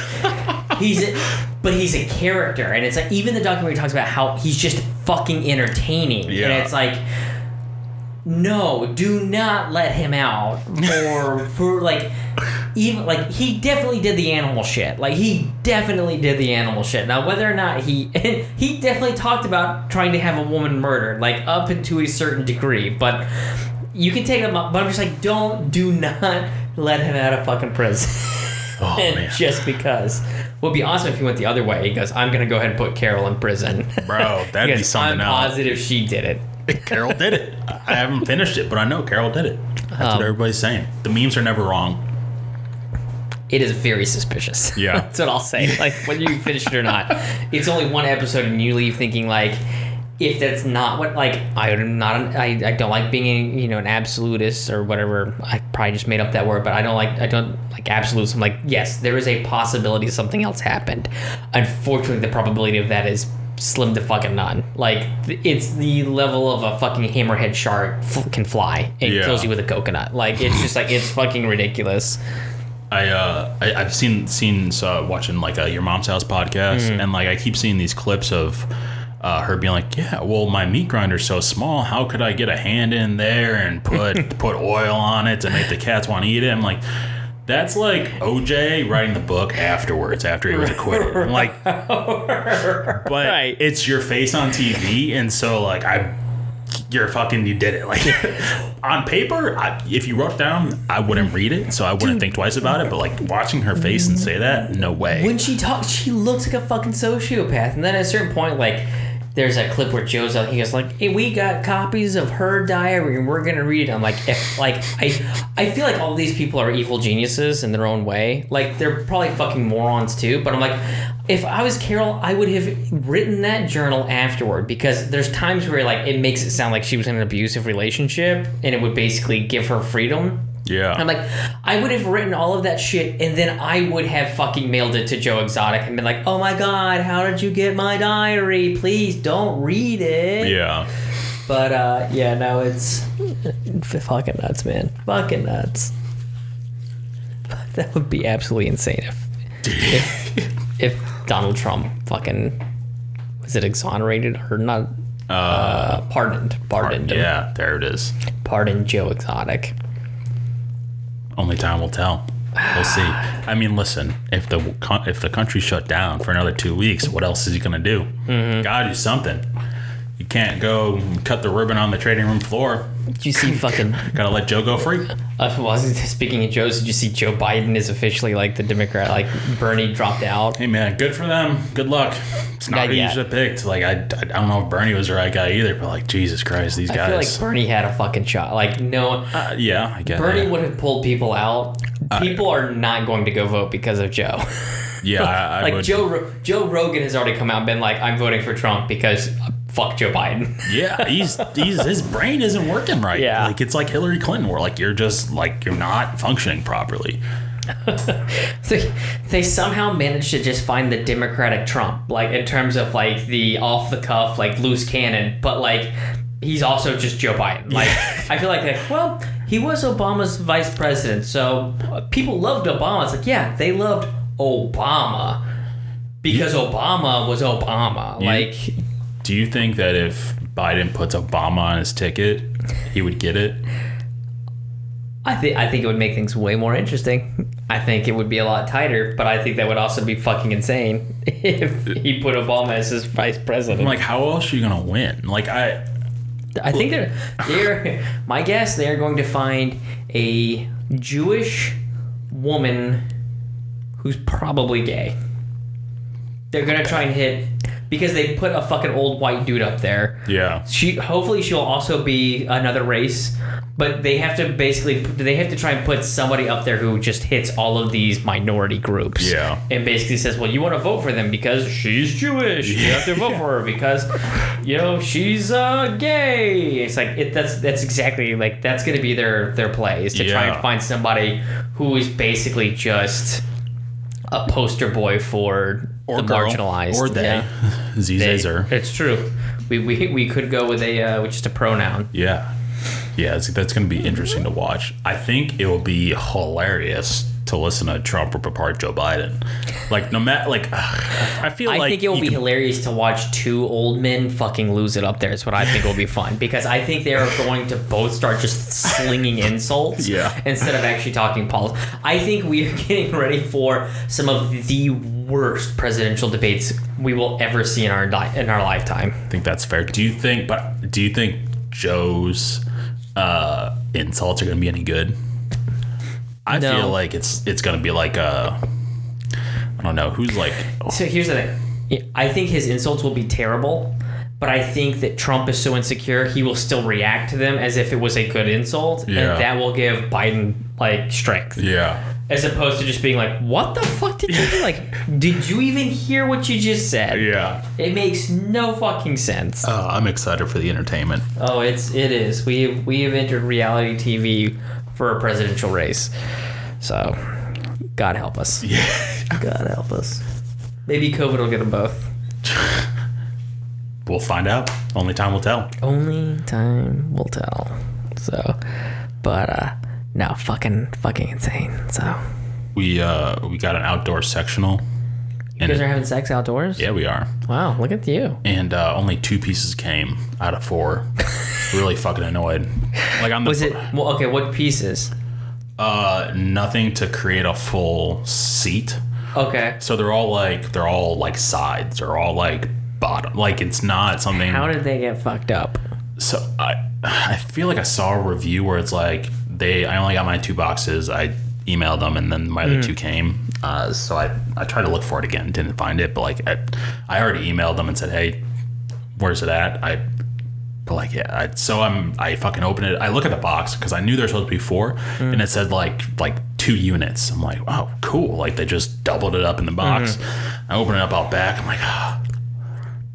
he's a, but he's a character and it's like even the documentary talks about how he's just fucking entertaining
Yeah.
and it's like no do not let him out or for like even like he definitely did the animal shit like he definitely did the animal shit now whether or not he he definitely talked about trying to have a woman murdered like up into a certain degree but you can take him up but i'm just like don't do not let him out of fucking prison
oh man,
just because. Would be awesome if he went the other way. He goes, "I'm gonna go ahead and put Carol in prison."
bro, that'd
He
be
goes,
something
I'm
else.
positive she did it.
Carol did it. I haven't finished it, but I know Carol did it. That's
Um,
what everybody's saying. The memes are never wrong.
It is very suspicious.
Yeah.
that's what I'll say. Like whether you finish it or not, it's only one episode, and you leave thinking like, if that's not what like I'm not an, I, I don't like being you know an absolutist or whatever. I probably just made up that word, but I don't like I don't like absolutes. I'm like yes, there is a possibility something else happened. Unfortunately, the probability of that is slim to fucking none. Like it's the level of a fucking hammerhead shark f- can fly and
Yeah.
kills you with a coconut. Like it's just like it's fucking ridiculous.
I uh I, I've seen seen so watching like a Your Mom's House podcast
Mm-hmm.
and like I keep seeing these clips of uh, her being like, yeah, well, my meat grinder's so small. How could I get a hand in there and put put oil on it to make the cats want to eat it? I'm like, that's like OJ writing the book afterwards after he was acquitted. I'm like, but
Right.
it's your face on TV, and so like I, you're fucking you did it. Like on paper, I, if you wrote down, I wouldn't read it, so I wouldn't think twice about it. But like watching her face and say that, no way.
When she talks, she looks like a fucking sociopath. And then at a certain point, like, there's that clip where Joe's out. He goes like, "Hey, we got copies of her diary, and we're gonna read it." I'm like, if like I, I feel like all these people are evil geniuses in their own way. Like they're probably fucking morons too. But I'm like, if I was Carol, I would have written that journal afterward because there's times where like it makes it sound like she was in an abusive relationship, and it would basically give her freedom.
Yeah,
I'm like, I would have written all of that shit, and then I would have fucking mailed it to Joe Exotic and been like, "Oh my god, how did you get my diary? Please don't read it."
yeah.
But uh, yeah, no, it's fucking nuts, man. Fucking nuts. That would be absolutely insane if if, if Donald Trump fucking was it exonerated or not? Uh, pardoned, pardoned, him.
Yeah, there it is.
pardoned Joe Exotic.
Only time will tell. We'll see. I mean, listen. If the if the country shut down for another two weeks, what else is he gonna do?
Mm-hmm.
Gotta do something. You can't go cut the ribbon on the trading room floor.
Did you see fucking
Gotta let Joe go free.
Uh, well, speaking of Joe's, did you see Joe Biden is officially like the Democrat? Like Bernie dropped out.
Hey man, good for them. Good luck. It's not
Not
who you should have picked. Like I, I don't know if Bernie was the right guy either, but like Jesus Christ, these guys
I feel like. Bernie had a fucking shot. Like no,
uh, yeah, I get
Bernie
that.
would have pulled people out. People are not going to go vote because of Joe.
Yeah, I, I
like
would.
Joe Joe Rogan has already come out and been like, I'm voting for Trump because fuck Joe Biden.
Yeah, he's he's his brain isn't working right.
Yeah.
like it's like Hillary Clinton, where like you're just like you're not functioning properly.
they, they somehow managed to just find the Democratic Trump, like in terms of like the off the cuff, like loose cannon, but like he's also just Joe Biden. Like I feel like, like, well, he was Obama's vice president, so uh, people loved Obama. It's like, yeah, they loved Obama because Obama was Obama. Like,
Do you think that if Biden puts Obama on his ticket, he would get it?
I think I think it would make things way more interesting. I think it would be a lot tighter, but I think that would also be fucking insane if he put Obama as his vice president.
I'm like, how else are you gonna win? Like I,
I think they're they're my guess they're going to find a Jewish woman who's probably gay. They're gonna try and hit because they put a fucking old white dude up there.
yeah,
She hopefully she'll also be another race, but they have to basically they have to try and put somebody up there who just hits all of these minority groups.
Yeah.
and basically says, well, you want to vote for them because she's Jewish. Yeah. You have to vote for her because you know she's uh, gay. It's like it, that's that's exactly like that's going to be their their play is to try and find somebody who is basically just a poster boy for
or
the
girl,
marginalized
or they,
Yeah. They-
days.
It's true. We, we, we could go with a uh, with just a pronoun.
Yeah, yeah, that's gonna be interesting to watch. I think it will be hilarious to listen to Trump rip apart Joe Biden. Like no matter, like I feel
I
like
think it will be
can-
hilarious to watch two old men fucking lose it up there. Is what I think will be fun because I think they are going to both start just slinging insults
Yeah.
instead of actually talking politics. I think we are getting ready for some of the worst presidential debates we will ever see in our di- in our lifetime.
I think that's fair. Do you think? But do you think Joe's uh, insults are going to be any good? I
No.
feel like it's it's going to be like a I don't know who's like
So here's the thing. I think his insults will be terrible, but I think that Trump is so insecure he will still react to them as if it was a good insult,
Yeah.
and that will give Biden like strength,
yeah
as opposed to just being like, "What the fuck did you do? Like, did you even hear what you just said?
yeah.
It makes no fucking sense."
Uh, I'm excited for the entertainment.
Oh, it's it is. We have, we have entered reality TV for a presidential race, so God help us.
Yeah.
God help us. Maybe COVID will get them both.
we'll find out. Only time will tell.
Only time will tell. So, but uh, no, fucking, fucking insane. So,
We uh we got an outdoor sectional.
You
And
guys
it-
are having sex outdoors?
yeah, we are.
Wow, look at you.
And uh, only two pieces came out of four. really fucking annoyed. Like I'm the
Was it well? Okay, what pieces?
uh nothing to create a full seat.
Okay.
So they're all like they're all like sides. They're all like bottom. Like it's not something.
How did they get fucked up?
so I I feel like I saw a review where it's like they I only got my two boxes. I emailed them and then my other two came. Uh, so I I tried to look for it again, didn't find it. But like I, I already emailed them and said, hey, where's it at? I but like yeah. I, so I'm I fucking open it. I look at the box because I knew there was supposed to be four, and it said like like two units. I'm like, oh cool. Like they just doubled it up in the box. I open it up out back. I'm like. Ah,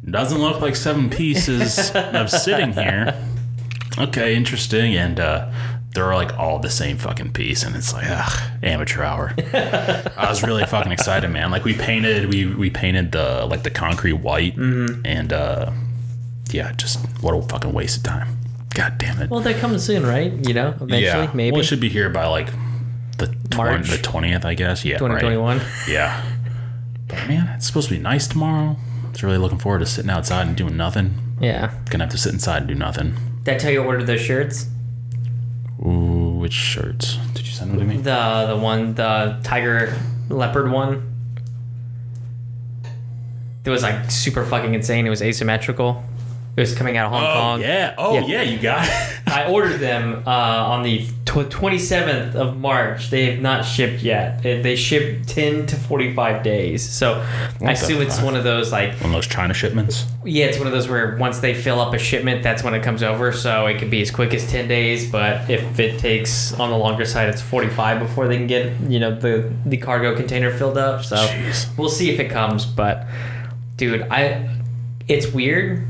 doesn't look like seven pieces of sitting here. Okay, interesting. And uh, they're like all the same fucking piece, and it's like, ugh, amateur hour. I was really fucking excited, man. Like we painted, we we painted the like the concrete white, and uh, yeah, just what a fucking waste of time. God damn it.
Well, they're coming soon, right? You know, eventually,
yeah,
maybe
Well, it should be here by like the twen-
March.
the twentieth, I guess. Yeah, right.
2021.
Yeah. But man, it's supposed to be nice tomorrow. It's really looking forward to sitting outside and doing nothing.
Yeah.
Gonna have to sit inside and do nothing.
Did I tell you to order those shirts?
Ooh, which shirt? Did you send them to me?
The the one, the tiger leopard one. It was like super fucking insane. It was asymmetrical. It was coming out of Hong
Oh
Kong.
yeah. Oh
Yeah.
yeah. you got it.
I ordered them uh, on the 27th of March. They have not shipped yet. They ship 10 to 45 days. So I
the
assume it's one of those like
One of those China shipments.
yeah, it's one of those where once they fill up a shipment, that's when it comes over. So it could be as quick as 10 days, but if it takes on the longer side, it's 45 before they can get, you know, the the cargo container filled up. So
Jeez.
we'll see if it comes, but dude, I it's weird.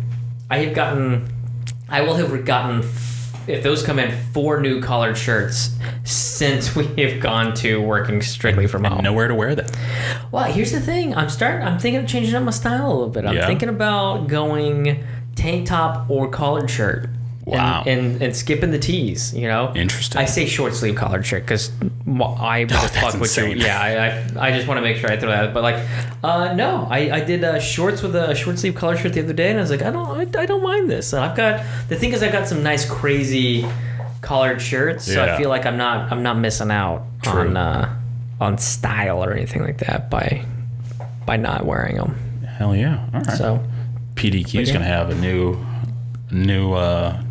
I have gotten I will have gotten if those come in four new collared shirts since we have gone to working strictly from home.
And nowhere to wear them.
Well, here's the thing. I'm starting. I'm thinking of changing up my style a little bit. I'm
Yeah?
thinking about going tank top or collared shirt. And-
Wow.
And, and skipping the tees. You know.
Interesting.
I say short sleeve collared shirt because I the
Oh,
fuck would you? Yeah, I, I, I just want to make sure I throw that. Out. But like, uh, no, I, I did uh, shorts with a short sleeve collared shirt the other day, and I was like, I don't I, I don't mind this. And I've got the thing is I've got some nice crazy collared shirts, so I feel like I'm not I'm not missing out
True.
on uh, on style or anything like that by by not wearing them.
Hell yeah. All right.
So
PDQ is
yeah.
gonna have a new, new uh,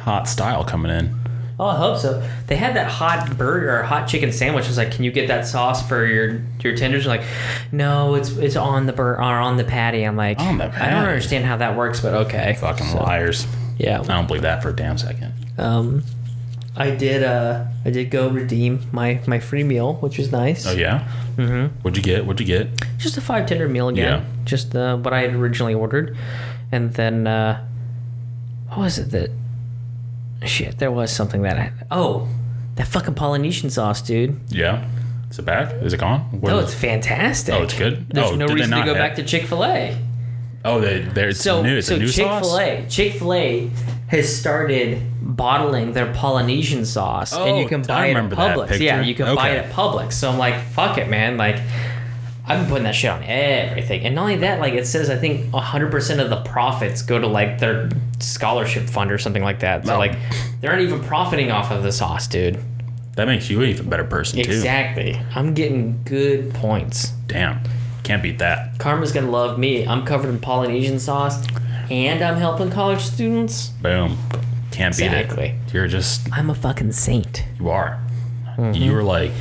hot style coming in.
Oh, I hope so. They had that hot burger or hot chicken sandwich. I was like, "Can you get that sauce for your your tenders?" They're like, no, it's it's on the bur- or on the patty. I'm like,
On the
I don't
patty.
understand how that works, but okay.
Fucking
So,
liars.
Yeah.
I don't believe that for a damn second.
Um, I did. Uh, I did go redeem my my free meal, which was nice.
Oh yeah. Mm-hmm. What'd you get? What'd you get?
Just a five tender meal again.
Yeah.
Just uh, what I had originally ordered, and then uh, what was it that? Shit, there was something that I. Oh, that fucking Polynesian sauce, dude.
Yeah. Is it back? Is it gone? Where
No, it's fantastic.
Oh, it's good?
There's
Oh,
no reason to go
have-
back to Chick Fil A.
oh, they, there's
So,
new. It's
so
a new
Chick-fil-A, Chick Fil A has started bottling their Polynesian sauce, and oh, you
Oh,
can
I
buy it at Publix. Yeah, you can buy it at Publix. So I'm like, fuck it, man. Like, I've been putting that shit on everything, and not only that, like it says, I think 100 percent of the profits go to like their scholarship fund or something like that. So like, they aren't even profiting off of the sauce, dude.
That makes you an even better person too.
Exactly. I'm getting good points.
Damn. Can't beat that.
Karma's gonna love me. I'm covered in Polynesian sauce, and I'm helping college students.
Boom. Can't beat it. Exactly. You're just
I'm a fucking saint.
you are.
Mm-hmm.
You were like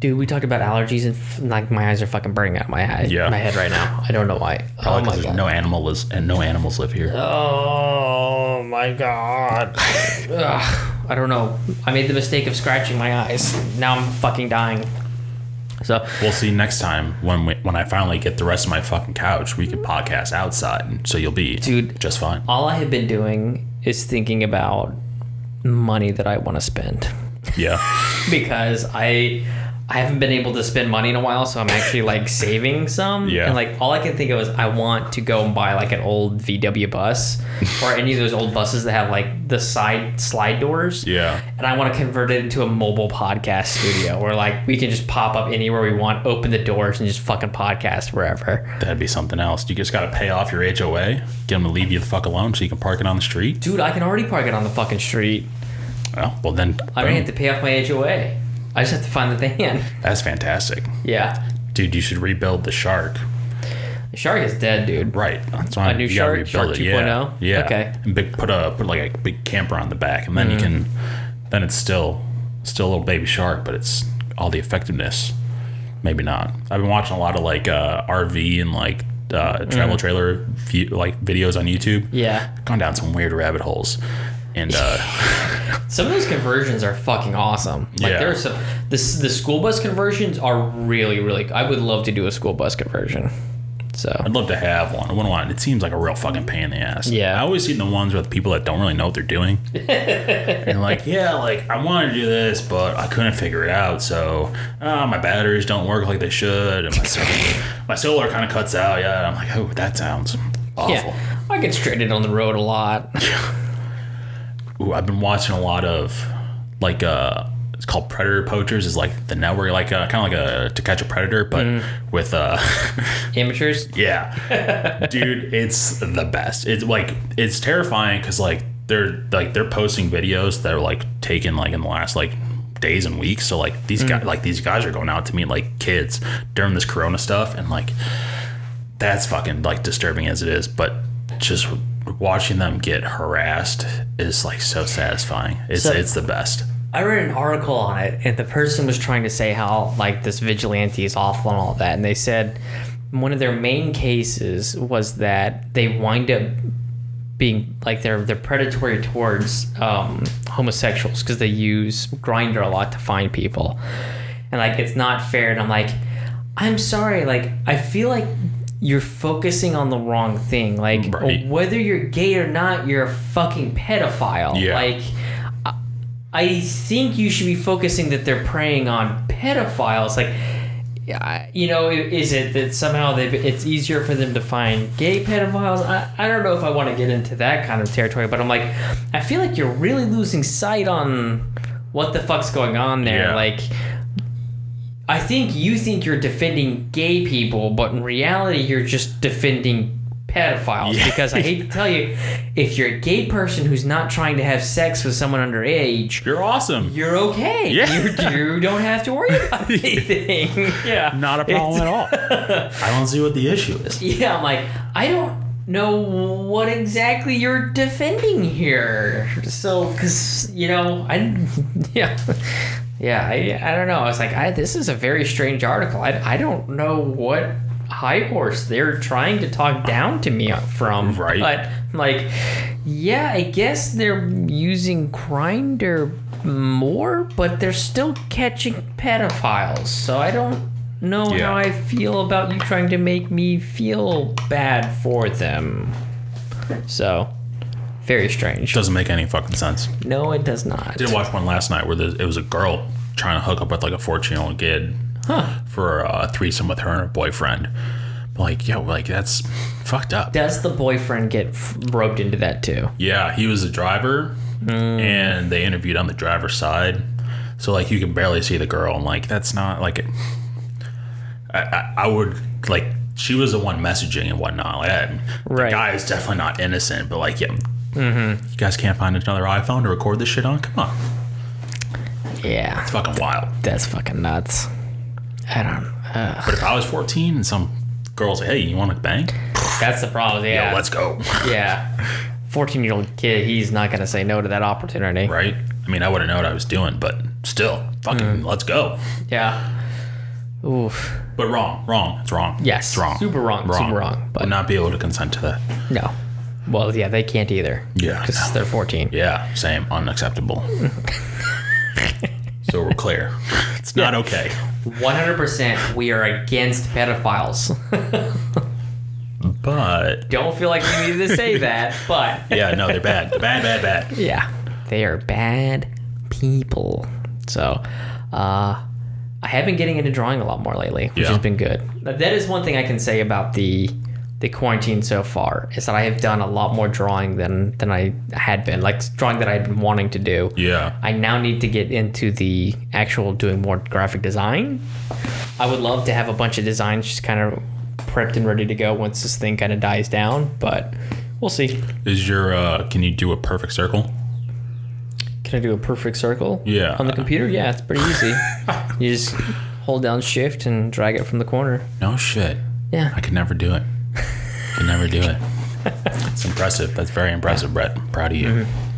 Dude, we talked about allergies and f- like my eyes are fucking burning out of my eye,
Yeah.
my head right now. I don't know why.
Oh probably
oh my
there's
god.
no animal is and no animals live here.
Oh my god. Ugh, I don't know. I made the mistake of scratching my eyes. Now I'm fucking dying. So
We'll see next time when we, when I finally get the rest of my fucking couch. We can podcast outside, and so you'll be
Dude.
just fine.
all I have been doing is thinking about money that I want to spend.
Yeah.
because I I haven't been able to spend money in a while, so I'm actually like saving some.
Yeah.
And like all I can think of is I want to go and buy like an old VW bus or any of those old buses that have like the side slide doors.
Yeah.
And I want to convert it into a mobile podcast studio where like we can just pop up anywhere we want, open the doors, and just fucking podcast wherever.
That'd be something else. You just got to pay off your HOA, get them to leave you the fuck alone so you can park it on the street.
Dude, I can already park it on the fucking street.
Well, well then,
I don't have to pay off my HOA. I just have to find the van.
that's fantastic.
Yeah.
Dude, you should rebuild the shark.
The shark is dead, dude.
Right. That's why
A new
you
Shark?
rebuild
Shark
it. Yeah.
2.0?
Yeah.
Okay.
And big put a put like a big camper on the back, and then
Mm.
you can then it's still still a little baby shark, but it's all the effectiveness. Maybe not. I've been watching a lot of like uh, RV and like uh, travel
Mm.
trailer view, like videos on YouTube.
Yeah.
Gone down some weird rabbit holes, and uh,
Some of those conversions are fucking awesome. Like
Yeah.
there are some the the school bus conversions are really really. I would love to do a school bus conversion. So
I'd love to have one. I wouldn't want. It seems like a real fucking pain in the ass.
Yeah.
I always see the ones with people that don't really know what they're doing. and like, yeah, like I want to do this, but I couldn't figure it out. So uh, my batteries don't work like they should, and my solar, my solar kind of cuts out. Yeah, I'm like, oh, that sounds awful.
yeah, I get stranded on the road a lot.
Ooh, I've been watching a lot of like uh it's called Predator Poachers is like the network like uh, kind of like a to catch a predator but
Mm.
with uh
Amateurs.
yeah. Dude, it's the best. It's like it's terrifying cuz like they're like they're posting videos that are like taken like in the last like days and weeks. So like these guys like these guys are going out to meet like kids during this corona stuff and like that's fucking like disturbing as it is, but just watching them get harassed is like so satisfying. It's
So-
it's the best.
I read an article on it, and the person was trying to say how like this vigilante is awful and all that, and they said one of their main cases was that they wind up being like they're they're predatory towards um, homosexuals because they use Grindr a lot to find people, and like it's not fair. And I'm like, I'm sorry, like I feel like you're focusing on the wrong thing. Like
Right.
whether you're gay or not, you're a fucking pedophile.
Yeah.
Like. I think you should be focusing that they're preying on pedophiles. Like, you know, is it that somehow they it's easier for them to find gay pedophiles? I, I don't know if I want to get into that kind of territory, but I'm like, I feel like you're really losing sight on what the fuck's going on there.
Yeah.
Like, I think you think you're defending gay people, but in reality, you're just defending pedophiles.
Yeah.
Because I hate to tell you, if you're a gay person who's not trying to have sex with someone underage,
You're awesome.
you're okay.
Yeah.
You, you don't have to worry about anything. yeah.
Not a problem at all. I don't see what the issue is.
Yeah, I'm like, I don't know what exactly you're defending here. So, because, you know, I, yeah. Yeah, I, I don't know. I was like, I, this is a very strange article. I, I don't know what high horse they're trying to talk down to me from.
Right.
But, like, yeah, I guess they're using Grindr more, but they're still catching pedophiles. So I don't know
Yeah.
how I feel about you trying to make me feel bad for them. So, very strange.
Doesn't make any fucking sense.
No, it does not.
I did watch one last night where the, it was a girl trying to hook up with like a 14 year old kid
Huh.
for a threesome with her and her boyfriend. But like, yo, like that's fucked up.
Does the boyfriend get roped into that too?
Yeah, he was a driver, hmm. and they interviewed on the driver's side, so like you can barely see the girl, and like that's not like it. I, I, I would like she was the one messaging and whatnot. Like that,
Right.
the guy is definitely not innocent, but like yeah, you guys can't find another iPhone to record this shit on. Come on,
Yeah,
it's fucking wild.
that's fucking nuts. I don't. Uh,
But if I was 14 and some girls say, "Hey, you want to bang?"
that's the problem. Yeah.
Yo, let's go.
yeah. 14 year old kid, he's not going to say no to that opportunity.
right? I mean, I wouldn't know what I was doing, but still, fucking,
Mm.
let's go.
Yeah. Oof.
But wrong, wrong. It's wrong.
Yes,
it's wrong.
super wrong, super wrong, but-
would not be able to consent to that.
No. Well, yeah, they can't either.
Yeah,
Because
no.
they're 14.
Yeah, same, unacceptable. so we're clear. It's not okay.
100% we are against pedophiles.
But
Don't feel like you needed to say that, but
yeah, no, they're bad. They're bad, bad, bad.
yeah, they are bad people. So, uh, I have been getting into drawing a lot more lately, which
Yeah.
has been good. That is one thing I can say about the the quarantine so far is that I have done a lot more drawing than than I had been, like drawing that I'd been wanting to do.
Yeah.
I now need to get into the actual doing more graphic design. I would love to have a bunch of designs just kind of prepped and ready to go once this thing kind of dies down, but we'll see.
Is your uh can you do a perfect circle?
Can I do a perfect circle?
Yeah.
On the computer? Yeah, it's pretty easy. you just hold down shift and drag it from the corner.
No shit.
Yeah.
I could never do it. Could never do it. It's impressive. That's very impressive, Brett. I'm proud of you.
Mm-hmm.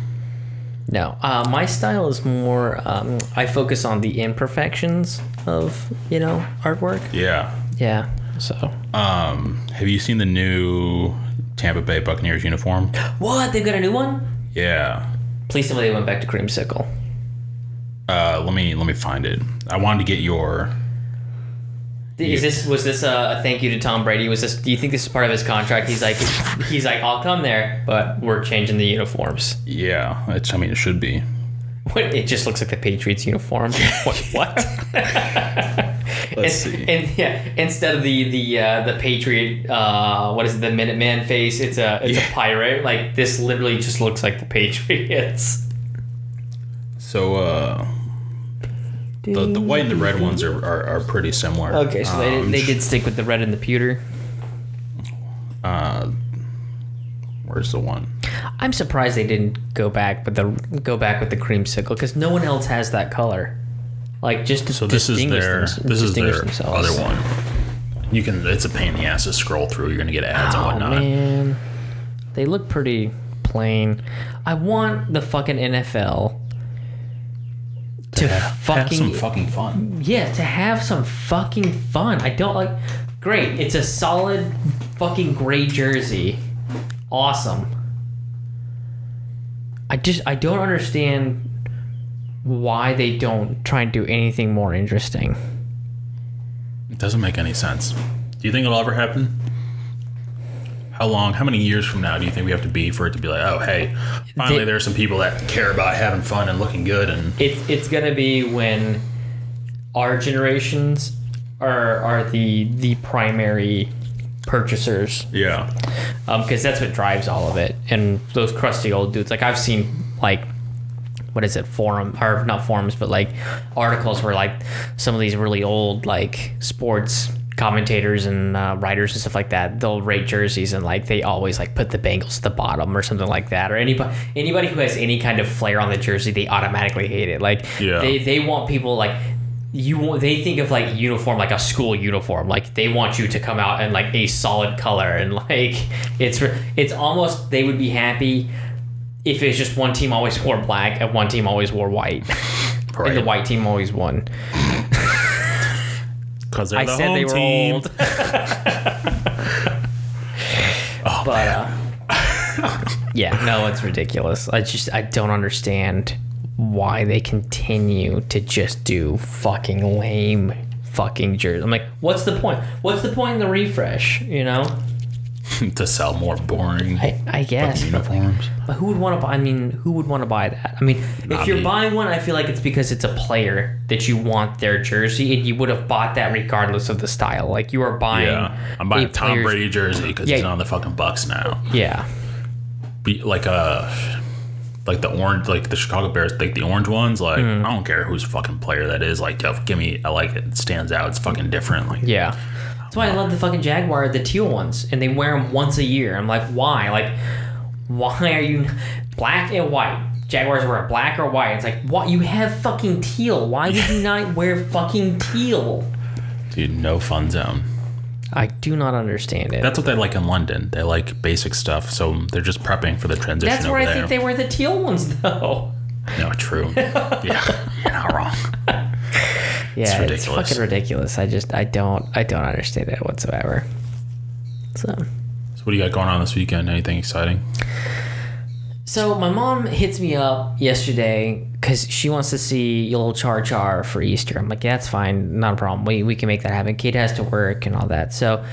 No, uh, my style is more. Um, I focus on the imperfections of you know artwork.
Yeah.
Yeah. So
Um, have you seen the new Tampa Bay Buccaneers uniform?
what? They've got a new one.
Yeah.
Please tell me they went back to creamsicle.
Uh, let me let me find it. I wanted to get your
Is this was this a, a thank you to Tom Brady? Was this? Do you think this is part of his contract? He's like, he's like, I'll come there, but we're changing the uniforms.
yeah. It's, I mean, it should be.
What? It just looks like the Patriots uniform. what? What?
Let's
and,
see.
and yeah, instead of the the uh, the Patriot, uh, what is it, the Minuteman face? It's a it's
Yeah.
a pirate. Like this, literally just looks like the Patriots.
So uh, the the white and the red ones are, are, are pretty similar.
Okay, so they,
Um,
they did stick with the red and the pewter.
Uh, where's the one?
I'm surprised they didn't go back with the go back with the creamsicle because no one else has that color. Like just to
So this is
distinguish
their this is
distinguish
their
themselves.
other one. You can. It's a pain in the ass to scroll through. You're gonna get ads and
Oh
whatnot.
man, they look pretty plain. I want the fucking NFL to
Have
fucking
some fucking fun.
yeah to have some fucking fun. I don't like. Great, it's a solid fucking gray jersey. Awesome. I just I don't understand why they don't try and do anything more interesting.
It doesn't make any sense. Do you think it'll ever happen? How long? How many years from now do you think we have to be for it to be like, oh, hey, finally
They-
there are some people that care about having fun and looking good and
It, it's gonna be when our generations are are the the primary purchasers
yeah, um,
because that's what drives all of it and those crusty old dudes like i've seen like what is it forum or not forums but like articles where like some of these really old like sports commentators and uh, writers and stuff like that they'll rate jerseys and like they always like put the Bengals at the bottom or something like that or anybody anybody who has any kind of flair on the jersey they automatically hate it. Like
Yeah.
they they want people like you want they think of like uniform like a school uniform. Like they want you to come out in like a solid color and like it's it's almost they would be happy if it's just one team always wore black and one team always wore white. And the white team always won
Because they're
i
the
said
home
they were
team.
old.
Oh,
but uh yeah no it's ridiculous. I just i don't understand why they continue to just do fucking lame fucking jerseys. I'm like what's the point? What's the point in the refresh you know
to sell more boring
I, I guess, but,
uniforms.
but who would want to buy? I mean, who would want to buy that? I mean,
Not
if you're
me.
buying one, I feel like it's because it's a player that you want their jersey, and you would have bought that regardless of the style. Like you are buying.
Yeah, I'm buying a Tom
player's-
Brady jersey because
Yeah.
he's on the fucking Bucs now.
Yeah,
Be like a like the orange, like the Chicago Bears, like the orange ones. Like
Hmm.
I don't care whose fucking player that is. Like, yo, give me, I like it. It stands out. It's fucking different. Like,
yeah. That's why I love the fucking Jaguar, the teal ones, and they wear them once a year. I'm like, why? Like, why are you black and white? Jaguars wear black or white. It's like, what? You have fucking teal. Why did you not wear fucking teal?
dude, no fun zone.
I do not understand it.
That's what they like in London. They like basic stuff, so they're just prepping for the transition
That's where I
there.
think they wear the teal ones, though.
no, true. yeah, you're not wrong.
Yeah, it's,
ridiculous.
fucking ridiculous. I just, I don't, I don't understand it whatsoever. So,
So, what do you got going on this weekend? Anything exciting?
so my mom hits me up yesterday because she wants to see your little Char Char for Easter. I'm like, yeah, that's fine, not a problem. We we can make that happen. Kate has to work and all that. So,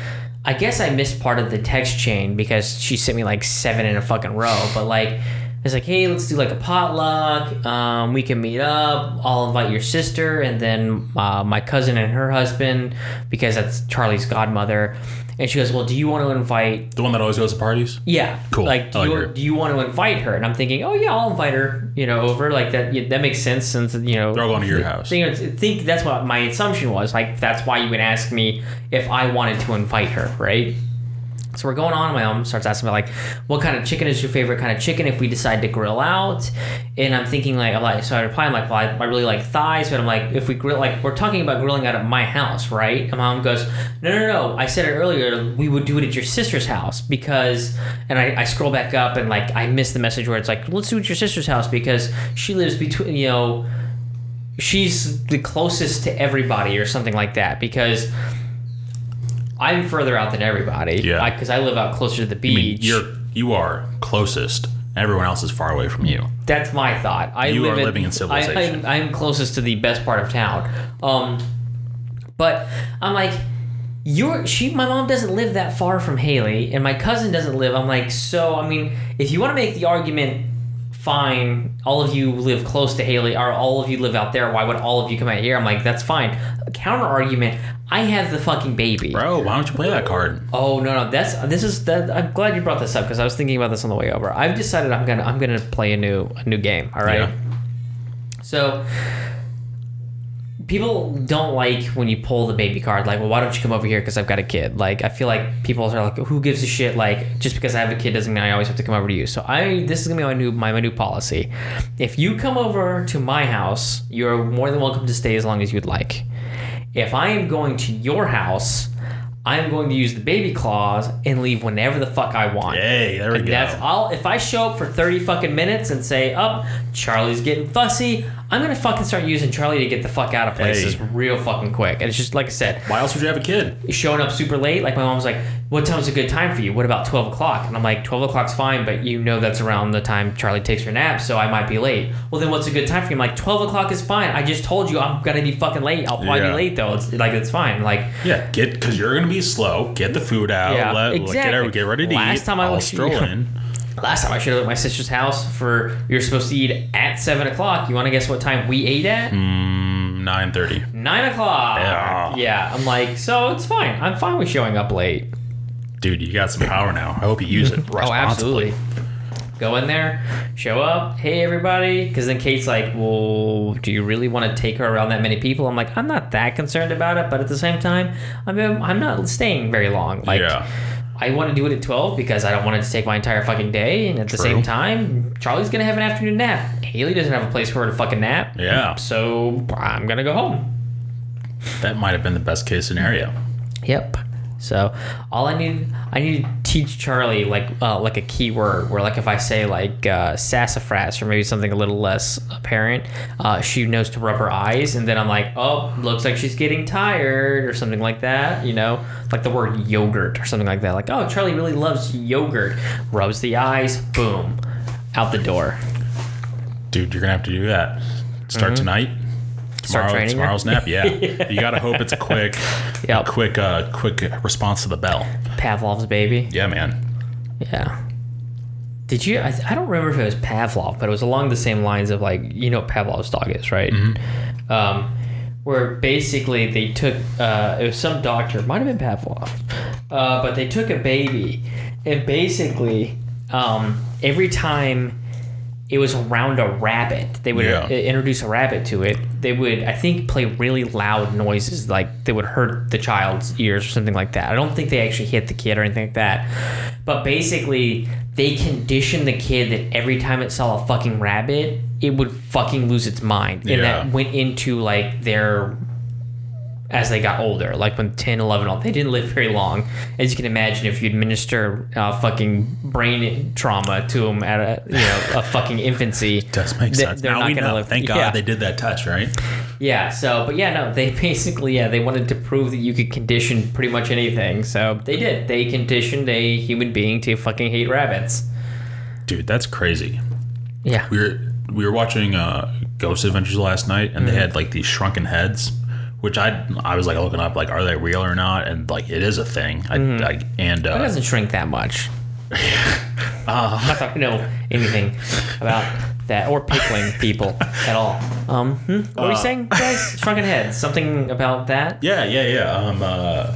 I guess I missed part of the text chain because she sent me like seven in a fucking row. But like, It's like, hey, let's do like a potluck. Um, we can meet up. I'll invite your sister and then uh, my cousin and her husband because that's Charlie's godmother. And she goes, well, do you want to invite
The one that always goes to parties.
yeah.
Cool.
Like, do
like
you,
her.
do you want to invite her? And I'm thinking, oh yeah, I'll invite her. You know, over like that. Yeah, that makes sense since you know
They're all going to your house.
Think, think that's what my assumption was. Like that's why you would ask me if I wanted to invite her, right? So we're going on. My mom starts asking me like, "What kind of chicken is your favorite kind of chicken?" If we decide to grill out, and I'm thinking like, I'm like, so I reply, I'm like, well, I, I really like thighs, but I'm like, if we grill, like, we're talking about grilling out at my house, right? And mom goes, no, no, no. I said it earlier. We would do it at your sister's house because, and I, I scroll back up and like I miss the message where it's like, let's do it at your sister's house because she lives between, you know she's the closest to everybody or something like that because I'm further out than everybody.
Yeah.
Because I, live out closer to the
I
beach.
mean, you're you are closest. Everyone else is far away from you.
That's my thought. I
You
live
are living in civilization.
I, am closest to the best part of town. Um, but I'm like, you're she. My mom doesn't live that far from Haley, and my cousin doesn't live. I'm like, so I mean, if you want to make the argument, fine. All of you live close to Haley, or all of you live out there. Why would all of you come out here? I'm like, that's fine. Counter argument. I have the fucking baby.
Bro, why don't you play that card?
Oh no no that's this is that I'm glad you brought this up because I was thinking about this on the way over. I've decided I'm gonna I'm gonna play a new a new game. All right.
Yeah.
So people don't like when you pull the baby card. Like, well, why don't you come over here? Because I've got a kid. Like, I feel like people are like, who gives a shit? Like, just because I have a kid doesn't mean I always have to come over to you. So I this is gonna be my new my, my new policy. If you come over to my house, you're more than welcome to stay as long as you'd like. If I am going to your house. I'm going to use the baby clause and leave whenever the fuck I want.
Yay, there we
And
go.
That's all. If I show up for thirty fucking minutes and say, "Up, Charlie's getting fussy," I'm gonna fucking start using Charlie to get the fuck out of places
Hey.
real fucking quick. And it's just like I said,
Why else would you have a kid?
showing up super late. Like my mom's like, "What time's a good time for you?" What about twelve o'clock? And I'm like, 12 o'clock's fine, but you know that's around the time Charlie takes her nap, so I might be late." Well, then what's a good time for you? I'm like, 12 o'clock is fine. I just told you I'm gonna be fucking late. I'll probably
Yeah.
be late though. It's like it's fine. Like
Yeah, get because you're gonna be slow. Get the food out.
Yeah,
let, let-
exactly.
get, get ready to
Last
eat.
time I was-
stroll
yeah. Last time I showed up at my sister's house for you're supposed to eat at seven o'clock. You want to guess what time we ate at?
Mm, Nine thirty.
Nine o'clock.
Yeah.
Yeah. I'm like, so it's fine. I'm fine with showing up late.
Dude, you got some power now. I hope you use it.
Oh, absolutely. Go in there, show up. Hey, everybody. Because then Kate's like, well, do you really want to take her around that many people? I'm like, I'm not that concerned about it, but at the same time, I mean, I'm not staying very long. Like,
Yeah.
I want to do it at 12 because I don't want it to take my entire fucking day. And at the same time, Charlie's going to have an afternoon nap. Haley doesn't have a place for her to fucking nap.
Yeah.
So I'm going to go home.
That might have been the best case scenario.
Yep. So all I need, I need to teach Charlie like uh, like a keyword where like if I say like uh, sassafras or maybe something a little less apparent, uh, she knows to rub her eyes, and then I'm like, oh, looks like she's getting tired or something like that. You know, like the word yogurt or something like that. Like, oh, Charlie really loves yogurt. Rubs the eyes, boom, out the door.
Dude, you're gonna have to do that. Start tonight.
Mm-hmm. Start
Tomorrow,
training her?
tomorrow's nap. Yeah. You gotta hope it's a quick,
Yep.
a quick, uh, quick response to the bell.
Pavlov's baby.
Yeah, man.
Yeah. Did you? I, I don't remember if it was Pavlov, but it was along the same lines of like you know what Pavlov's dog is, right? Um, where basically they took uh, it was some doctor, might have been Pavlov, uh, but they took a baby and basically um, every time it was around a rabbit, they would
Yeah.
uh, introduce a rabbit to it. They would, I think, play really loud noises like they would hurt the child's ears or something like that. I don't think they actually hit the kid or anything like that. But basically, they conditioned the kid that every time it saw a fucking rabbit, it would fucking lose its mind. And
Yeah.
that went into like their as they got older, like when 10, 11, all- they didn't live very long. As you can imagine, if you administer uh, fucking brain trauma to them at a you know a fucking infancy,
Does make
they-
sense.
They're
now
not
we
gonna
know.
live.
Thank God
yeah.
they did that test, right?
Yeah. So, but yeah, no, they basically yeah they wanted to prove that you could condition pretty much anything. So they did. They conditioned a human being to fucking hate rabbits.
Dude, that's crazy.
Yeah.
We were we were watching uh, Ghost Adventures last night, and they
Mm-hmm.
had like these shrunken heads, which I I was like looking up like are they real or not, and like it is a thing. I, I and
It
uh,
doesn't shrink that much. Not that I know anything about that or pickling people at all. Um, hmm? what were you
Uh,
saying, guys? Shrunken head. Something about that?
Yeah, yeah, yeah. Um, uh,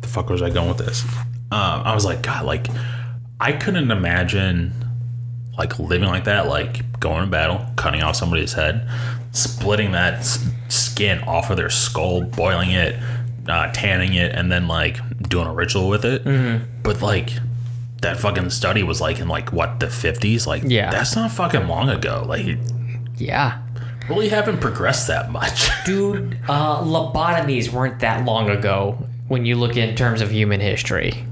the fuck was I going with this? Um, I was like, God, like, I couldn't imagine like living like that, like going to battle, cutting off somebody's head, splitting that s- skin off of their skull, boiling it, uh, tanning it, and then like doing a ritual with it. Mm-hmm. But like. That fucking study was like in like what the fifties, like
Yeah.
that's not fucking long ago. Like,
Yeah.
really haven't progressed that much.
Dude, uh, lobotomies weren't that long ago when you look in terms of human history.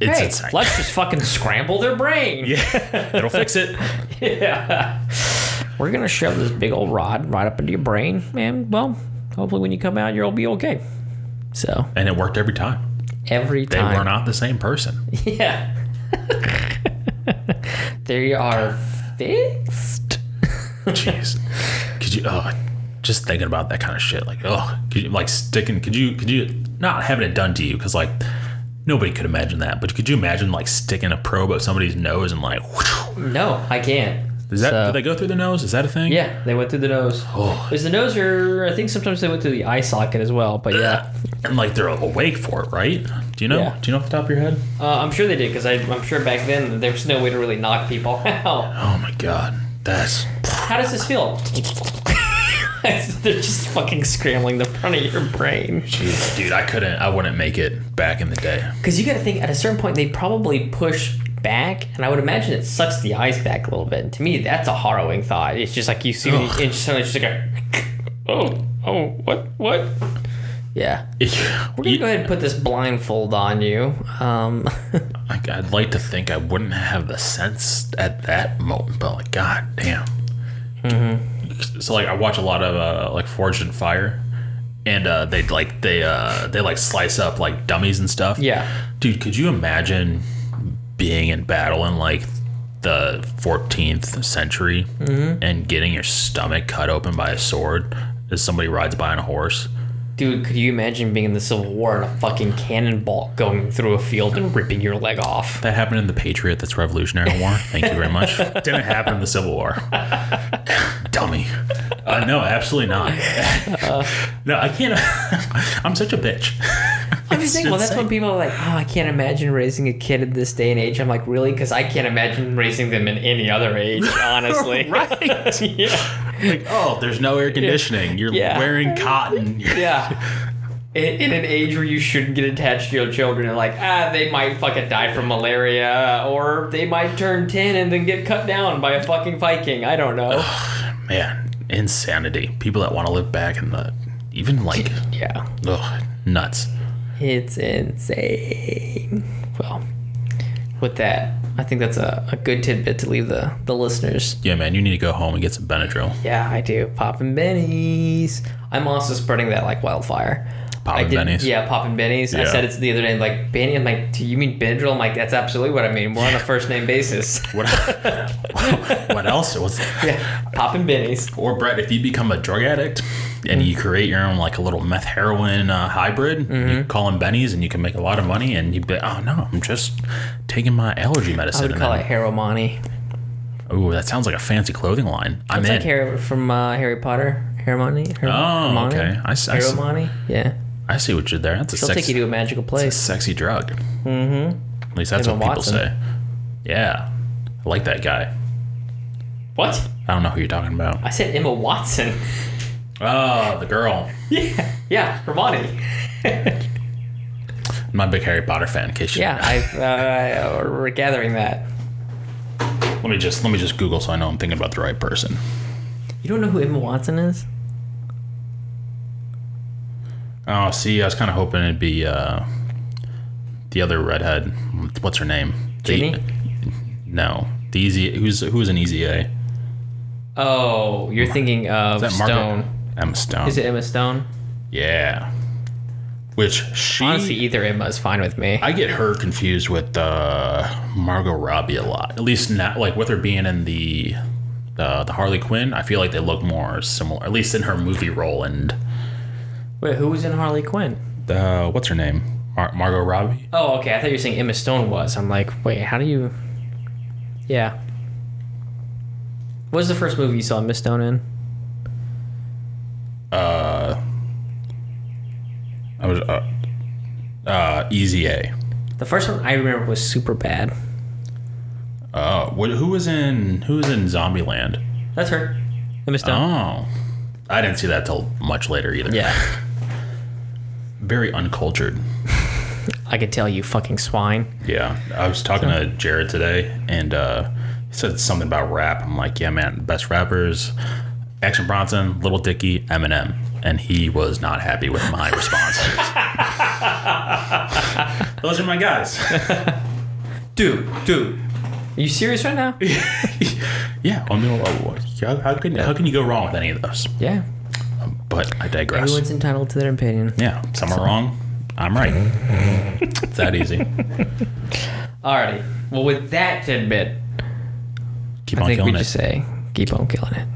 It's
hey,
insane.
let's just fucking scramble their brain.
yeah, it'll fix it.
Yeah. We're gonna shove this big old rod right up into your brain, and well, hopefully when you come out, you'll be okay. So
and it worked every time.
every time.
They were not the same person.
yeah, they are fixed.
Jeez, could you? Oh, just thinking about that kind of shit, like, oh, could you like sticking? Could you? Could you not having it done to you? Because like nobody could imagine that. But could you imagine like sticking a probe up somebody's nose and like,
No, I can't.
Is that?
So-
do they go through the nose? Is that a thing?
Yeah, they went through the nose.
Oh.
There's the nose, or I think sometimes they went through the eye socket as well. But yeah,
And like they're awake for it, right? Do you know?
Yeah.
Do you know off the top of your head?
uh, I'm sure they did because I'm sure back then there was no way to really knock people out.
Oh my god, that's
How does this feel? They're just fucking scrambling the front of your brain.
jeez, dude. I couldn't. I wouldn't make it back in the day.
Because you got to think at a certain point they probably push back, and I would imagine it sucks the eyes back a little bit. And to me, that's a harrowing thought. It's just like you see,
Ugh.
and just suddenly it's just like a, oh, oh, what, what? Yeah, we're gonna go ahead and put this blindfold on you. Um,
Like, I'd like to think I wouldn't have the sense at that moment, but like, god damn. Mm-hmm. So like, I watch a lot of uh, like Forged in Fire, and uh, they like they uh, they like slice up like dummies and stuff.
yeah,
dude, could you imagine being in battle in like the 14th century and getting your stomach cut open by a sword as somebody rides by on a horse?
dude, could you imagine being in the Civil War and a fucking cannonball going through a field and ripping your leg off?
That happened in the Patriot. That's Revolutionary War. Thank you very much. Didn't happen in the Civil War. Dummy. Uh, no, absolutely not. no, I can't. I'm such a bitch.
I'm just saying, well, that's when people are like, oh, I can't imagine raising a kid at this day and age. I'm like, really? Because I can't imagine raising them in any other age, honestly.
right.
yeah.
Like, oh, there's no air conditioning. You're
Yeah.
wearing cotton.
Yeah. In, in an age where you shouldn't get attached to your children and like, ah, they might fucking die from malaria or they might turn 10 and then get cut down by a fucking Viking. I don't know.
Man, insanity. People that want to live back in the even like
yeah.
ugh, nuts.
It's insane. Well, with that, I think that's a, a good tidbit to leave the, the listeners.
Yeah, man, you need to go home and get some Benadryl.
Yeah, I do. Poppin' bennies. I'm also spreading that like wildfire.
Poppin'
I
bennies?
Yeah, poppin' bennies. I
Yeah.
said it the other day. Like Benny, I'm like, do you mean Benadryl? I'm like, that's absolutely what I mean. We're on a first name basis.
What? what else? What's,
yeah, poppin' bennies.
or Brett, if you become a drug addict and you create your own like a little meth heroin uh, hybrid, you call them bennies, and you can make a lot of money. And you'd be, oh no, I'm just taking my allergy medicine.
I
would
call
then-
it Haromani.
Ooh, that sounds like a fancy clothing line. I'm
It's
in.
like Harry from uh, Harry Potter. Haromani. Har-
Oh, okay. I I
Haromani. Yeah.
I see what you did there. That's a
She'll
sexy,
take you to a magical
a
place.
sexy drug. Mm-hmm. At least that's
Emma
what people
Watson.
say. Yeah, I like that guy.
What?
I don't know who you're talking about.
I said Emma Watson.
Oh, the girl.
yeah. Yeah. Hermione.
I'm not a big Harry Potter fan. In case you,
Yeah. Uh, we're gathering that.
let me just let me just Google so I know I'm thinking about the right person.
You don't know who Emma Watson is?
Oh, see, I was kind of hoping it'd be uh, the other redhead. What's her name? The- no, the easy. Who's who's an easy A?
Oh, you're thinking of Stone.
Emma Stone.
Is it Emma Stone?
Yeah. Which she
Honestly, either Emma is fine with me.
I get her confused with uh, Margot Robbie a lot. At least not like with her being in the uh, the Harley Quinn. I feel like they look more similar, at least in her movie role. And
Wait, who was in Harley Quinn?
uh, what's her name? Mar- Margot Robbie.
Oh, okay. I thought you were saying Emma Stone was. I'm like, wait, how do you? Yeah. What was the first movie you saw Miss Stone in?
Uh, I was uh, uh, Easy A.
The first one I remember was Superbad.
Uh, what, who was in who was in Zombieland?
That's her. Emma Stone.
Oh, I didn't see that till much later either.
Yeah.
very uncultured.
I could tell you fucking swine.
Yeah, I was talking to Jared today, and uh, he said something about rap. I'm like, yeah, man, best rappers: Action Bronson, Little Dicky, Eminem, and he was not happy with my response. Those are my guys.
Dude, dude. Are you serious right now?
Yeah, I mean, uh, how can how can you go wrong with any of those?
yeah.
Um, but I digress.
Everyone's entitled to their opinion.
Yeah, some are wrong. I'm right. it's that easy.
Alrighty. Well, with that tidbit,
Keep
I
on
think we
killing it.
just say keep on killing it.